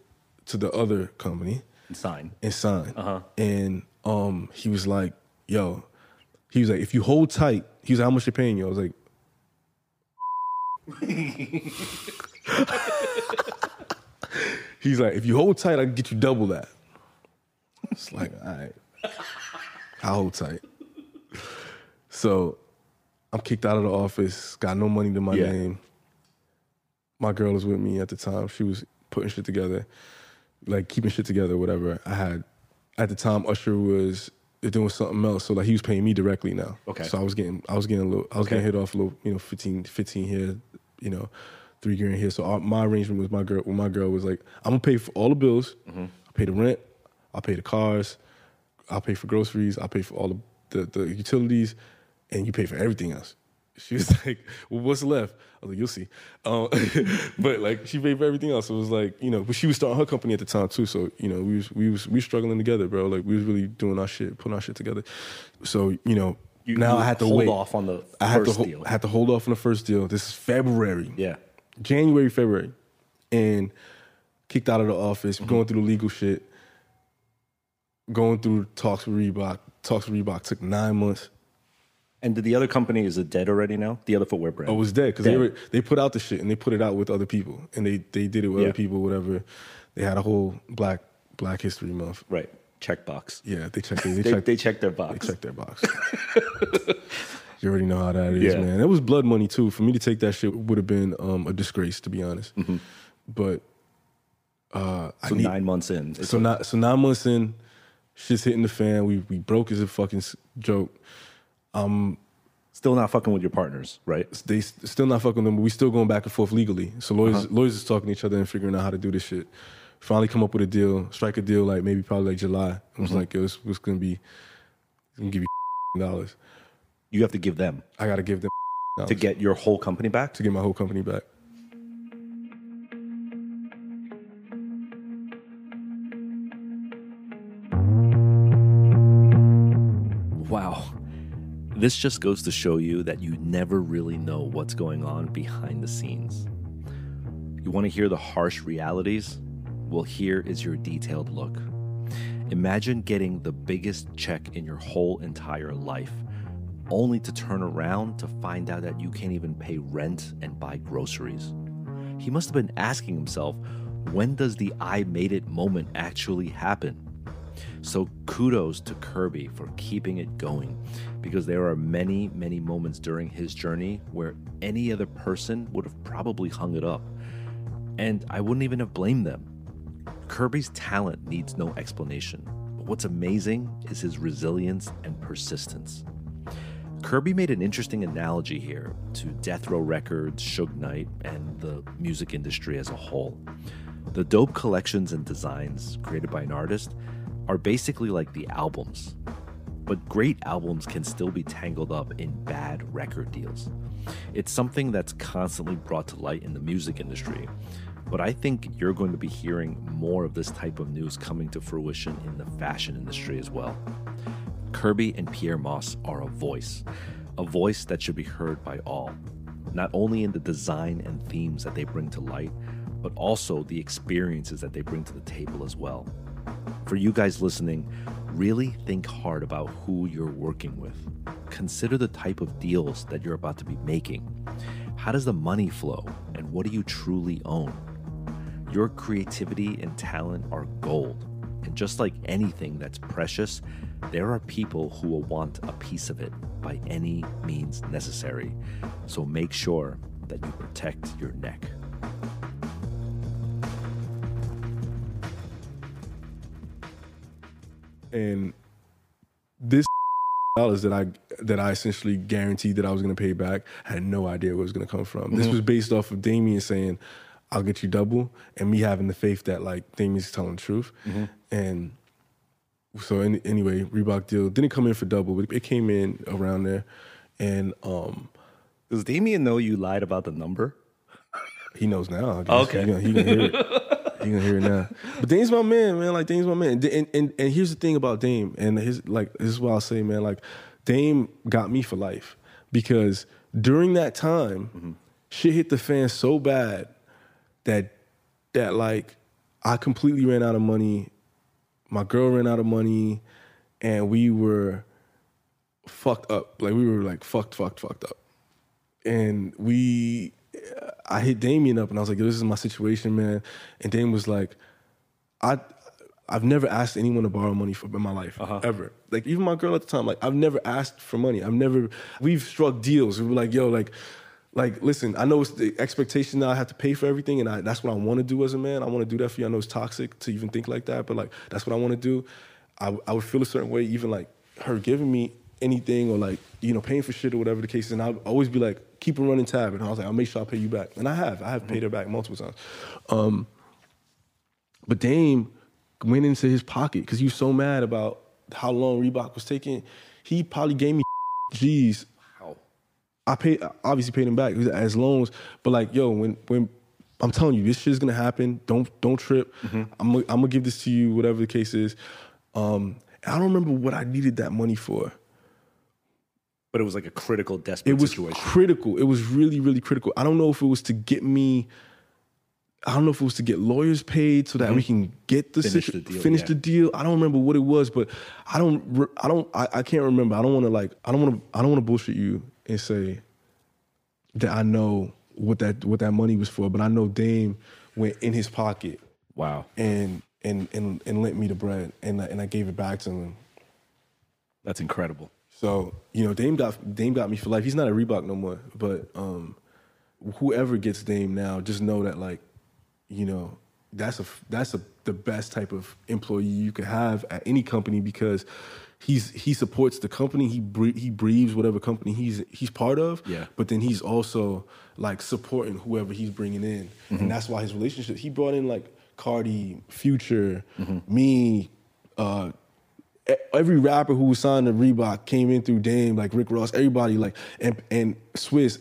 to the other company And Sign. and sign. Uh-huh. And um, he was like, yo, he was like, if you hold tight, he was like, how much they paying you? I was like, he's like, if you hold tight, I can get you double that. It's like, all right, I'll hold tight. So I'm kicked out of the office, got no money to my Yeah. name. My girl was with me at the time. She was putting shit together, like keeping shit together, whatever. I had at the time Usher was doing something else, so like he was paying me directly now. Okay. So I was getting, I was getting a little, I was Okay. getting hit off a little, you know, 15, 15 here, you know, three grand here. So our, my arrangement with my girl, with my girl was like, I'm gonna pay for all the bills. Mm-hmm. I pay the rent. I'll pay the cars. I'll pay for groceries. I'll pay for all the, the, the utilities, and you pay for everything else. She was like, "Well, what's left?" I was like, "You'll see." Um, but like, she paid for everything else. It was like, you know, but she was starting her company at the time too. So you know, we was we was we struggling together, bro. Like we was really doing our shit, putting our shit together. So you know, You- now you I had to hold wait. off on the I had to first ho- deal. I had to hold off on the first deal. This is February. Yeah. January, February, and kicked out of the office, Mm-hmm. going through the legal shit, going through talks with Reebok. Talks with Reebok took nine months. And did the other company is it dead already now? The other footwear brand. Oh, it was dead because they were they put out the shit and they put it out with other people and they they did it with Yeah. other people, whatever. They had a whole Black Black History Month. right. Check box. Yeah, they checked. They, they They, checked. they checked their box. They checked their box. you already know how that is, Yeah. man. It was blood money too. For me to take that shit would have been um, a disgrace, to be honest. But uh, I Mm-hmm. So need, nine months in. So not so nine months in, shit's hitting the fan. We we broke as a fucking s- joke. still not fucking with your partners, right? They still not fucking them, but we still going back and forth legally. So lawyers uh-huh. lawyers is talking to each other and figuring out how to do this shit. Finally come up with a deal, strike a deal like maybe probably like July. I was like it was, mm-hmm. it was gonna be gonna give you dollars. You have to give them I gotta give them to get your whole company back. to get my whole company back. This just goes to show you that you never really know what's going on behind the scenes. You want to hear the harsh realities? Well, here is your detailed look. Imagine getting the biggest check in your whole entire life, only to turn around to find out that you can't even pay rent and buy groceries. He must have been asking himself, when does the I made it moment actually happen? So kudos to Kerby for keeping it going because there are many, many moments during his journey where any other person would have probably hung it up. And I wouldn't even have blamed them. Kerby's talent needs no explanation. But what's amazing is his resilience and persistence. Kerby made an interesting analogy here to Death Row Records, Suge Knight, and the music industry as a whole. The dope collections and designs created by an artist are basically like the albums. But great albums can still be tangled up in bad record deals. It's something that's constantly brought to light in the music industry. But I think you're going to be hearing more of this type of news coming to fruition in the fashion industry as well. Kerby and Pyer Moss are a voice, a voice that should be heard by all, not only in the design and themes that they bring to light, but also the experiences that they bring to the table as well. For you guys listening, really think hard about who you're working with. Consider the type of deals that you're about to be making. How does the money flow, and what do you truly own? Your creativity and talent are gold. And just like anything that's precious, there are people who will want a piece of it by any means necessary. So make sure that you protect your neck. And this dollars that I that I essentially guaranteed that I was going to pay back. I had no idea where it was going to come from. This was based off of Damien saying, "I'll get you double," and me having the faith that like Damien's telling the truth. And so any, anyway, Reebok deal didn't come in for double, but it came in around there. And um, Does Damien know you lied about the number? he knows now. Okay. he he gonna hear it. He gonna hear it now. But Dame's my man, man. Like Dame's my man. And, and and here's the thing about Dame, and his like this is what I'll say, man. Like Dame got me for life because during that time, mm-hmm. shit hit the fan so bad that that like I completely ran out of money. My girl ran out of money, and we were fucked up. Like we were like fucked, fucked, fucked up. And we, I hit Damien up, and I was like, "Yo, "This is my situation, man." And Damien was like, "I." I've never asked anyone to borrow money for in my life uh-huh. ever. Like even my girl at the time, like I've never asked for money. I've never. We've struck deals. We were like, yo, like, like listen. I know it's the expectation that I have to pay for everything, and I, that's what I want to do as a man. I want to do that for you. I know it's toxic to even think like that, but like that's what I want to do. I, I would feel a certain way, even like her giving me anything or like you know paying for shit or whatever the case is, and i'd always be like, keep a running tab, and I was like, I'll make sure I pay you back, and I have. I have paid her back multiple times. Um, but Dame went into his pocket because he was so mad about how long Reebok was taking. He probably gave me G's. Wow. I paid obviously paid him back as loans, but like yo, when when I'm telling you this shit is gonna happen, don't don't trip. I'm I'm gonna give this to you, whatever the case is. Um, I don't remember what I needed that money for. But it was like a critical, desperate situation. It was situation. critical. It was really, really critical. I don't know if it was to get me. I don't know if it was to get lawyers paid so that we can get the Mm-hmm. Finish situ- the deal, finish yeah. the deal. I don't remember what it was, but I don't. re- I don't. I, I can't remember. I don't want to like. I don't want to. I don't want to bullshit you and say that I know what that what that money was for. But I know Dame went in his pocket wow. and and and and lent me the bread, and I- and I gave it back to him. That's incredible. So you know, Dame got Dame got me for life. He's not a Reebok no more, but um, whoever gets Dame now, just know that like, you know, that's a that's a the best type of employee you could have at any company because he's he supports the company. He bre- he breathes whatever company he's he's part of. Yeah. But then he's also like supporting whoever he's bringing in, and that's why his relationship. He brought in like Cardi, Future, me. Uh, every rapper who was signed to Reebok came in through Dame, like Rick Ross, everybody like and and Swizz,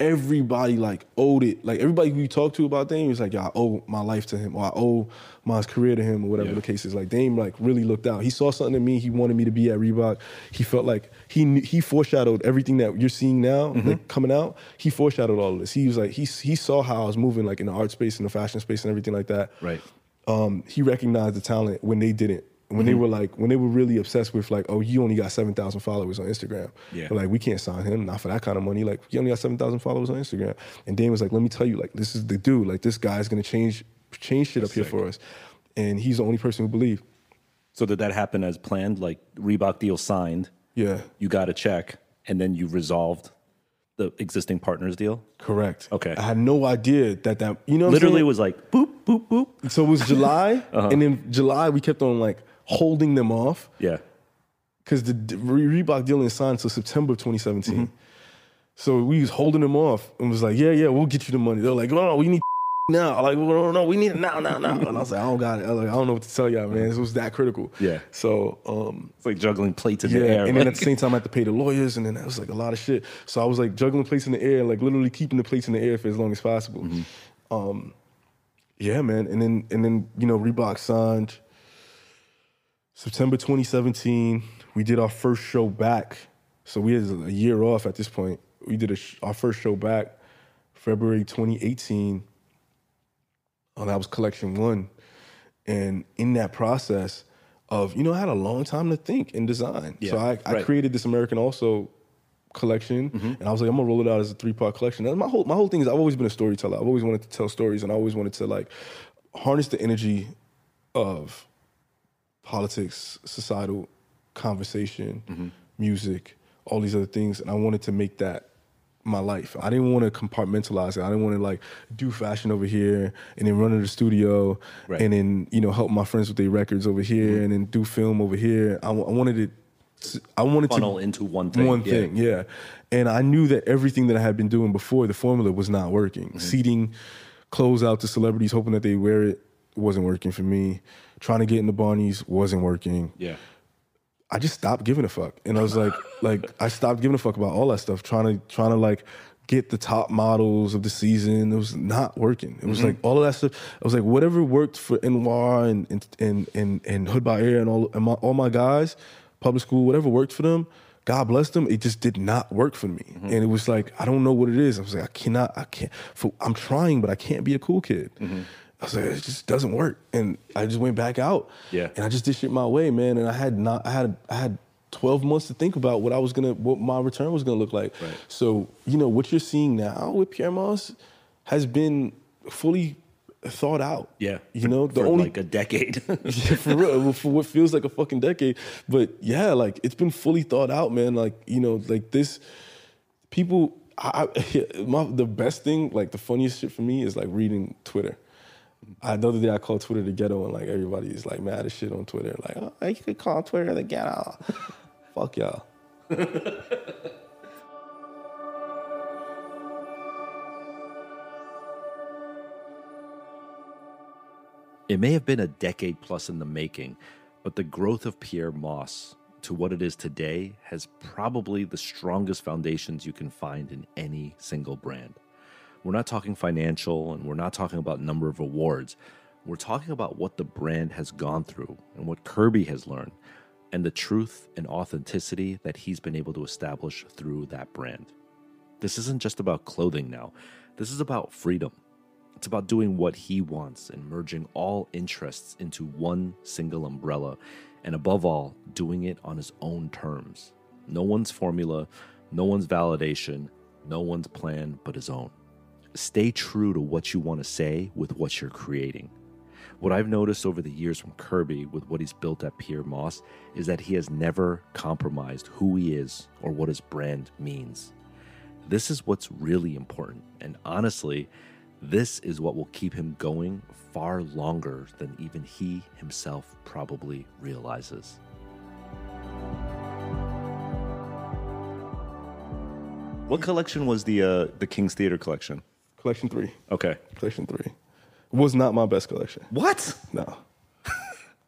everybody like owed it. Like everybody who talked to about Dame was like, yeah, I owe my life to him, or I owe my career to him, or whatever Yeah. the case is. Like Dame like really looked out. He saw something in me. He wanted me to be at Reebok. He felt like he knew, he foreshadowed everything that you're seeing now like, coming out. He foreshadowed all of this. He was like he he saw how I was moving like in the art space, in the fashion space, and everything like that Right. um, he recognized the talent when they didn't. When Mm-hmm. they were like, when they were really obsessed with like, oh, you only got seven thousand followers on Instagram. Yeah. Like we can't sign him, not for that kind of money. Like you only got seven thousand followers on Instagram. And Dame was like, let me tell you, like this is the dude. Like this guy's gonna change change shit up here for us. And he's the only person who believed. So did that happen as planned? Like Reebok deal signed, Yeah, you got a check, and then you resolved the existing partners deal? correct. Okay. I had no idea that that you know Literally was like boop, boop, boop. so it was July, Uh-huh. and then July we kept on like holding them off. Yeah. because the Re- Reebok deal didn't sign until September of 2017. Mm-hmm. So we was holding them off and was like, yeah, yeah, we'll get you the money. They're like, no, no, we need now. I'm like, well, no, no, we need it now, now, now. And I was like, I don't got it. I, like, I don't know what to tell y'all, man. It was that critical. Yeah. So, um, It's like juggling plates in yeah, the air. and then at the same time, I had to pay the lawyers, and then that was like a lot of shit. So I was like juggling plates in the air, like literally keeping the plates in the air for as long as possible. Mm-hmm. Um, yeah, man. And then and then you know Reebok signed September 2017. We did our first show back, so we had a year off at this point. We did a sh- our first show back February 2018. Oh, that was collection one. And in that process of, you know, I had a long time to think and design. so I, I right. Mm-hmm. created this American Also collection, and I was like, I'm gonna roll it out as a three part collection. And my whole my whole thing is I've always been a storyteller. I've always wanted to tell stories, and I always wanted to like harness the energy of politics, societal conversation, Mm-hmm. music, all these other things, and I wanted to make that my life. I didn't want to compartmentalize it. I didn't want to like do fashion over here and then run to the studio Right. Mm-hmm. and then you know help my friends with their records over here and then do film over here. I, I wanted it I wanted Funnel to funnel into one thing. one Yeah. thing, yeah. And I knew that everything that I had been doing before the formula was not working. Mm-hmm. Seeding clothes out to celebrities, hoping that they wear it, wasn't working for me. Trying to get in the Barneys wasn't working. Yeah. I just stopped giving a fuck. And I was like, like I stopped giving a fuck about all that stuff. Trying to trying to like get the top models of the season. It was not working. It was mm-hmm. like all of that stuff. I was like, whatever worked for NY and and and and, and Hood by Air and all and my, all my guys, public school, whatever worked for them. God bless them. It just did not work for me, mm-hmm. and it was like I don't know what it is. I was like, I cannot, I can't. For, I'm trying, but I can't be a cool kid. Mm-hmm. I was like, it just doesn't work, and I just went back out. Yeah. and I just did shit my way, man. And I had not, I had, I had 12 months to think about what I was gonna, what my return was gonna look like. Right. So, you know, what you're seeing now with Pyer Moss has been fully thought out. Yeah. You know, the for only like a decade. yeah, for real, for what feels like a fucking decade. But yeah, like it's been fully thought out, man. Like you know, like this, people. I, I my the best thing, like the funniest shit for me is like reading Twitter. I the other day I called Twitter the ghetto, and like everybody is like mad as shit on Twitter. Like, oh, you could call Twitter the ghetto. Fuck y'all. It may have been a decade plus in the making, but the growth of Pyer Moss to what it is today has probably the strongest foundations you can find in any single brand. We're not talking financial and we're not talking about number of awards. We're talking about what the brand has gone through and what Kerby has learned and the truth and authenticity that he's been able to establish through that brand. This isn't just about clothing now. This is about freedom. It's about doing what he wants and merging all interests into one single umbrella, and above all, doing it on his own terms. No one's formula, no one's validation, no one's plan but his own. Stay true to what you want to say with what you're creating. What I've noticed over the years from Kerby with what he's built at Pyer Moss is that he has never compromised who he is or what his brand means. This is what's really important. And honestly, this is what will keep him going far longer than even he himself probably realizes. What collection was the uh, the King's Theater collection? Collection three. Okay. Collection three was not my best collection. What? No,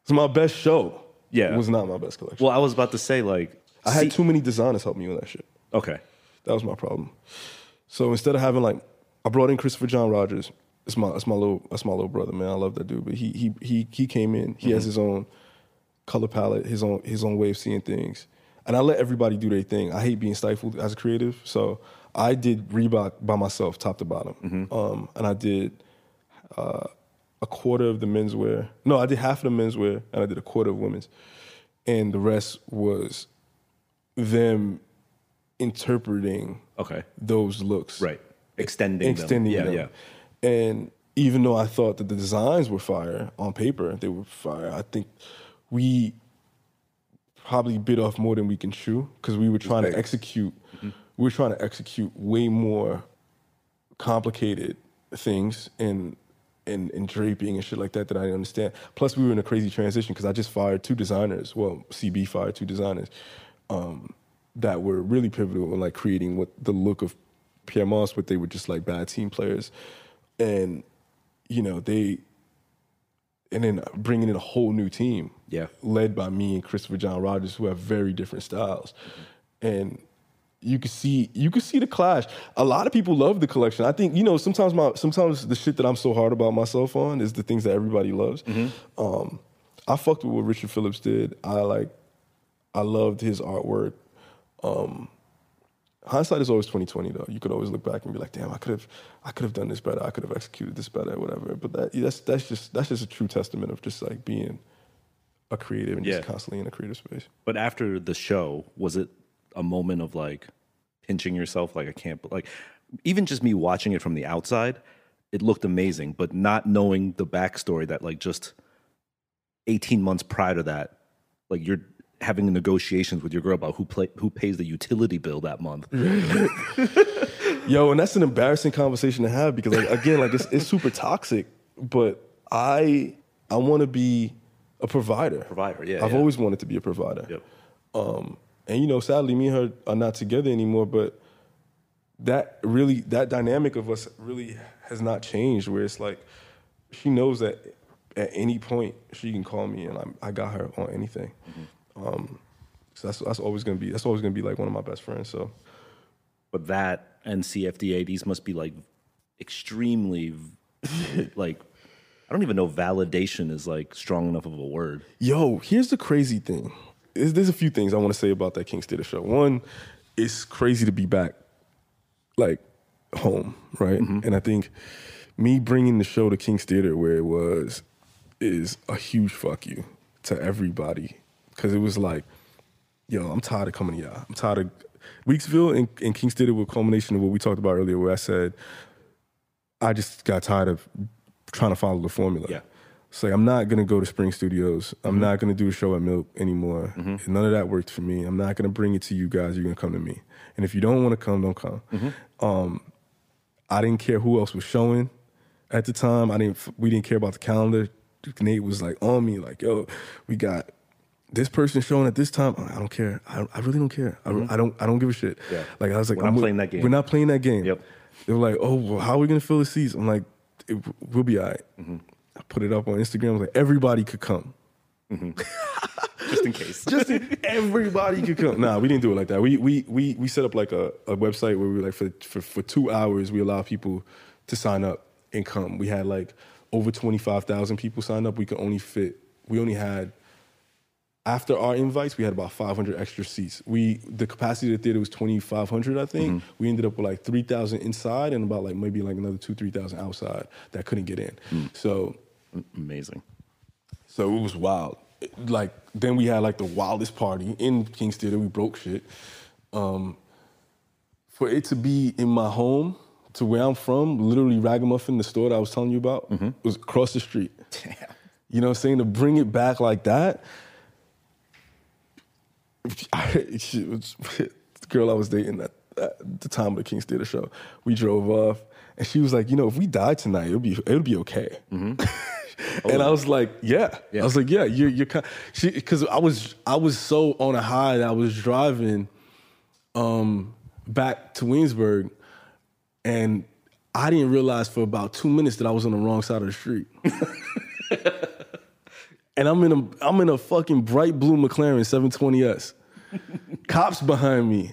it's my best show. Yeah. it was not my best collection. Well, I was about to say like I had too many designers help me with that shit. Okay. That was my problem. So instead of having like, I brought in Christopher John Rogers. It's my, it's my little, that's my little brother, man. I love that dude. But he, he, he, he came in. He has mm-hmm. his own color palette, his own, his own way of seeing things. And I let everybody do their thing. I hate being stifled as a creative, so I did Reebok by myself, top to bottom. Um, and I did uh, a quarter of the menswear. No, I did half of the menswear, and I did a quarter of women's, and the rest was them interpreting Okay. those looks. Right. Extending, Extending them. them. Yeah, yeah. And even though I thought that the designs were fire on paper, they were fire. I think we probably bit off more than we can chew because we were trying to execute. Mm-hmm. We were trying to execute way more complicated things in in, in draping and shit like that that I didn't understand. Plus, we were in a crazy transition because I just fired two designers. Well, CB fired two designers um, that were really pivotal in like creating what the look of Pyer Moss, but they were just like bad team players, and you know they, and then bringing in a whole new team, Yeah. led by me and Christopher John Rogers, who have very different styles, and you could see you could see the clash. A lot of people love the collection. I think you know sometimes my sometimes the shit that I'm so hard about myself on is the things that everybody loves. Um, I fucked with what Richard Phillips did. I like I loved his artwork. Um, hindsight is always twenty twenty though. You could always look back and be like, damn, I could have I could have done this better. I could have executed this better, whatever. But that that's that's just that's just a true testament of just like being a creative and Yeah. just constantly in a creative space. But after the show, was it a moment of like pinching yourself? Like I can't, like even just me watching it from the outside, it looked amazing. But not knowing the backstory that like just eighteen months prior to that, like you're having negotiations with your girl about who play who pays the utility bill that month. Yo, and that's an embarrassing conversation to have because like again, like it's it's super toxic. But I I want to be a provider. Provider, yeah, I've yeah. always wanted to be a provider. Yep. Um, and you know, sadly, me and her are not together anymore. But that really, that dynamic of us really has not changed. Where it's like she knows that at any point she can call me, and I'm, I got her on anything. Um, so that's that's always gonna be that's always gonna be like one of my best friends. So But that and CFDA, these must be like extremely like I don't even know validation is like strong enough of a word. Yo, here's the crazy thing. There's, there's a few things I want to say about that King's Theater show. One, it's crazy to be back, like home, right? Mm-hmm. And I think me bringing the show to King's Theater where it was is a huge fuck you to everybody because it was like, yo, I'm tired of coming to y'all. I'm tired of Weeksville and, and King's Theater were a culmination of what we talked about earlier, where I said I just got tired of trying to follow the formula. Yeah. It's like I'm not gonna go to Spring Studios. I'm mm-hmm. not gonna do a show at Milk anymore. Mm-hmm. None of that worked for me. I'm not gonna bring it to you guys. You're gonna come to me. And if you don't want to come, don't come. Mm-hmm. Um, I didn't care who else was showing at the time. I didn't. We didn't care about the calendar. Nate was like on me, like, "Yo, we got this person showing at this time." I don't care. I, I really don't care. I, I don't. I don't give a shit. Yeah. Like I was like, We're not I'm playing that game. We're not playing that game. Yep. They were like, "Oh, well, how are we gonna fill the seats?" I'm like, it, "We'll be all right." Mm-hmm. I put it up on Instagram. I was like, "Everybody could come." Mm-hmm. Just in case. Just in, everybody could come. Nah, we didn't do it like that. We we we we set up like a, a website where we were like for, for for two hours we allow people to sign up and come. We had like over twenty five thousand people sign up. We could only fit. We only had after our invites, we had about 500 extra seats. We the capacity of the theater was 2,500, I think. Mm-hmm. We ended up with like 3,000 inside and about like maybe like another two, 3,000 outside that couldn't get in. Mm. So Amazing. so it was wild. Like then we had like the wildest party in King's Theater. We broke shit. Um, for it to be in my home, to where I'm from, literally Ragamuffin, the store that I was telling you about, mm-hmm. was across the street. You know what I'm saying? To bring it back like that. I, she was, the girl I was dating at, at the time of the King's Theater show, we drove off, and she was like, "You know, if we die tonight, it'll be it'll be okay." and I was like, "Yeah." Yeah. I was like, "Yeah, you're you're kind." She because I was I was so on a high that I was driving, um, back to Williamsburg, and I didn't realize for about two minutes that I was on the wrong side of the street. and I'm in a I'm in a fucking bright blue McLaren 720s. Cops behind me.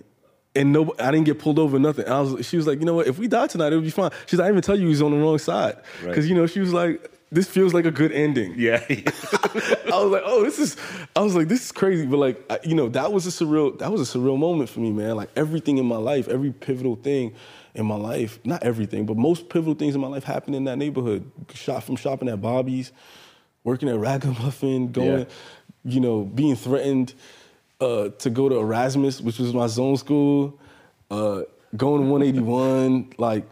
And no, I didn't get pulled over, nothing. I was, she was like, you know what? If we die tonight, it'll be fine. She's like, I didn't even tell you he was on the wrong side, Right. because you know she was like, this feels like a good ending. Yeah. I was like, oh, this is. I was like, this is crazy, but like, I, you know, that was a surreal. That was a surreal moment for me, man. Like everything in my life, every pivotal thing in my life, not everything, but most pivotal things in my life happened in that neighborhood. Shot from shopping at Bobby's, working at Ragamuffin, going, Yeah. you know, being threatened uh, to go to Erasmus, which was my zone school, uh, going to 181, like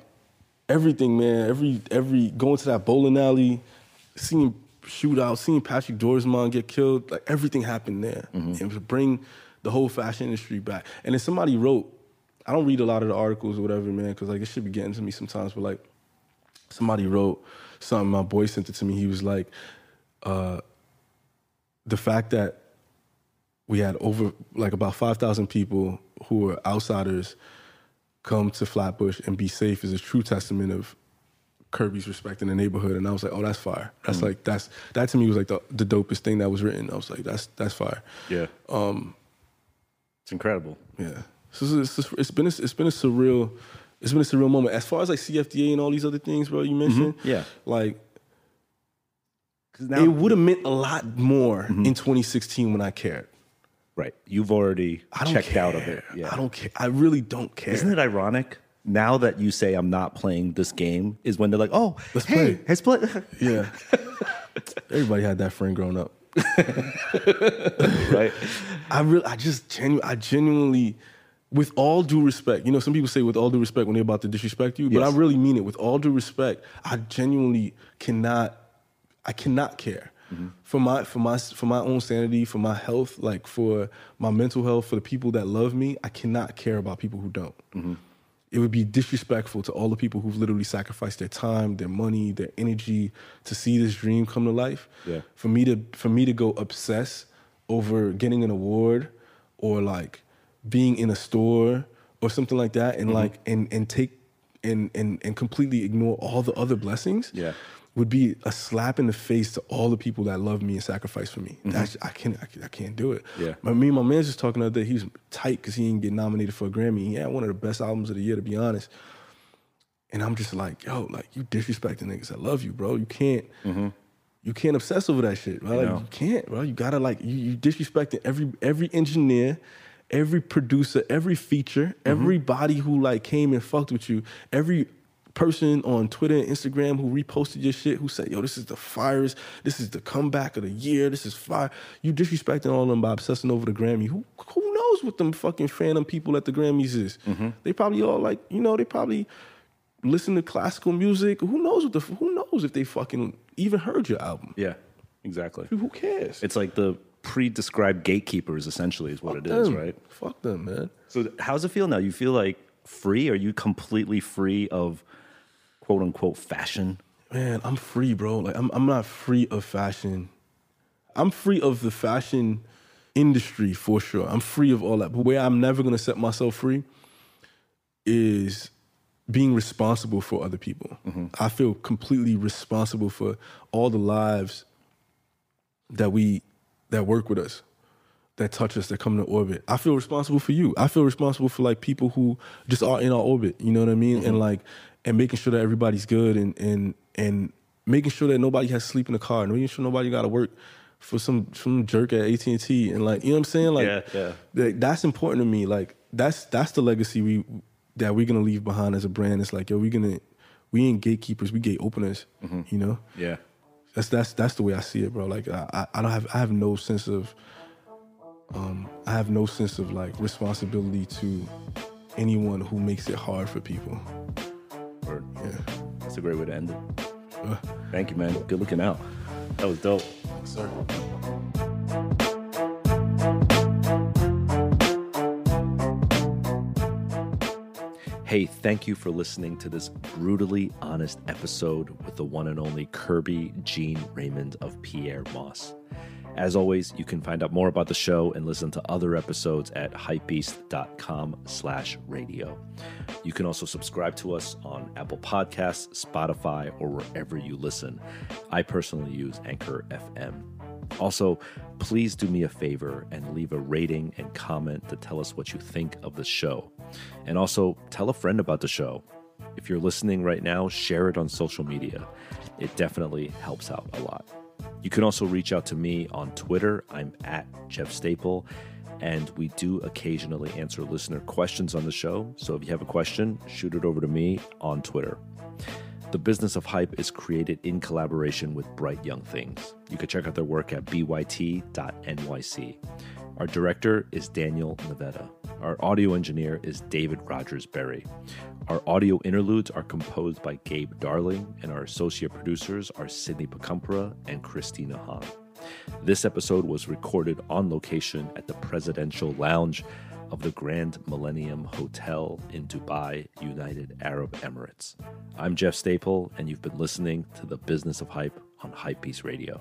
everything, man. Every every going to that bowling alley, seeing shootouts, seeing Patrick Dorsman get killed, like everything happened there, and to bring the whole fashion industry back. And then somebody wrote, I don't read a lot of the articles or whatever, man, because like it should be getting to me sometimes, but like somebody wrote something. My boy sent it to me. He was like, uh, the fact that we had over like about 5,000 people who were outsiders come to Flatbush and be safe is a true testament of Kerby's respect in the neighborhood. And I was like, oh, that's fire. That's mm. like, that's, that to me was like the, the dopest thing that was written. I was like, that's, that's fire. yeah. Um, it's incredible. Yeah. So it's, it's, it's been a, it's been a surreal it's been a surreal moment. As far as like CFDA and all these other things, bro, you mentioned, mm-hmm. Yeah. like now, it would have meant a lot more mm-hmm. in 2016 when I cared. Right. You've already checked care. out of it. Yeah. I don't care. I really don't care. Isn't it ironic? Now that you say I'm not playing this game, is when they're like, "Oh, Let's hey, play." Let's play. Yeah. Everybody had that friend growing up. right? I really, I just genu- I genuinely, with all due respect, you know, some people say with all due respect when they're about to disrespect you, but I really mean it. With all due respect, I genuinely cannot, I cannot care for my for my for my own sanity, for my health, like for my mental health, for the people that love me. I cannot care about people who don't. It would be disrespectful to all the people who've literally sacrificed their time, their money, their energy to see this dream come to life. Yeah. For me to for me to go obsess over getting an award or like being in a store or something like that Mm-hmm. and like and and take and and and completely ignore all the other blessings Yeah. Would be a slap in the face to all the people that love me and sacrifice for me. That's I can't I, can't- do it. Mm-hmm. Yeah. My, me and my man's just talking the other day. He was tight because he didn't get nominated for a Grammy. He had one of the best albums of the year, to be honest. And I'm just like, yo, like you disrespecting niggas. I love you, bro. You can't. You can't obsess over that shit, bro. Like, you can't, bro. You gotta like you, you disrespecting every every engineer, every producer, every feature, everybody who like came and fucked with you, every person on Twitter and Instagram who reposted your shit, who said, "Yo, this is the fires. This is the comeback of the year. This is fire." You disrespecting all of them by obsessing over the Grammy. Who who knows what them fucking fandom people at the Grammys is? Mm-hmm. They probably all like you know they probably listen to classical music. Who knows what the who knows if they fucking even heard your album? Yeah, exactly. Who cares? It's like the pre-described gatekeepers, essentially, is what it is, Them. right? Fuck them, man. So, how's it feel now? You feel like free? Are you completely free of quote unquote fashion? Man, I'm free, bro. Like I'm I'm not free of fashion. I'm free of the fashion industry for sure. I'm free of all that. But where I'm never gonna set myself free is being responsible for other people. Mm-hmm. I feel completely responsible for all the lives that we that work with us, that touch us, that come into orbit. I feel responsible for you. I feel responsible for like people who just are in our orbit. You know what I mean? Mm-hmm. And like and making sure that everybody's good and and and making sure that nobody has sleep in the car, and making sure nobody got to work for some some jerk at AT and T, and like you know what I'm saying? Like Yeah, yeah. that- that's important to me. Like that's that's the legacy we that we're gonna leave behind as a brand. It's like yo, we gonna we ain't gatekeepers, we gate openers. You know, Yeah. that's that's that's the way I see it, bro. Like I, I I don't have I have no sense of um I have no sense of like responsibility to anyone who makes it hard for people. Word. Yeah. That's a great way to end it. Uh, Thank you, man. Good looking out. That was dope. sir. Hey, thank you for listening to this brutally honest episode with the one and only Kerby Jean Raymond of Pyer Moss. As always, you can find out more about the show and listen to other episodes at hypebeast.com slash radio. You can also subscribe to us on Apple Podcasts, Spotify, or wherever you listen. I personally use Anchor FM. Also, please do me a favor and leave a rating and comment to tell us what you think of the show. And also, tell a friend about the show. If you're listening right now, share it on social media. It definitely helps out a lot. You can also reach out to me on Twitter. I'm at Jeff Staple, and we do occasionally answer listener questions on the show. So if you have a question, shoot it over to me on Twitter. The Business of Hype is created in collaboration with Bright Young Things. You can check out their work at byt.nyc. Our director is Daniel Nevada. Our audio engineer is David Rogers Berry. Our audio interludes are composed by Gabe Darling, and our associate producers are Sydney Pacumpra and Christina Hahn. This episode was recorded on location at the Presidential Lounge of the Grand Millennium Hotel in Dubai, United Arab Emirates. I'm Jeff Staple, and you've been listening to the Business of Hype on Hypebeast Radio.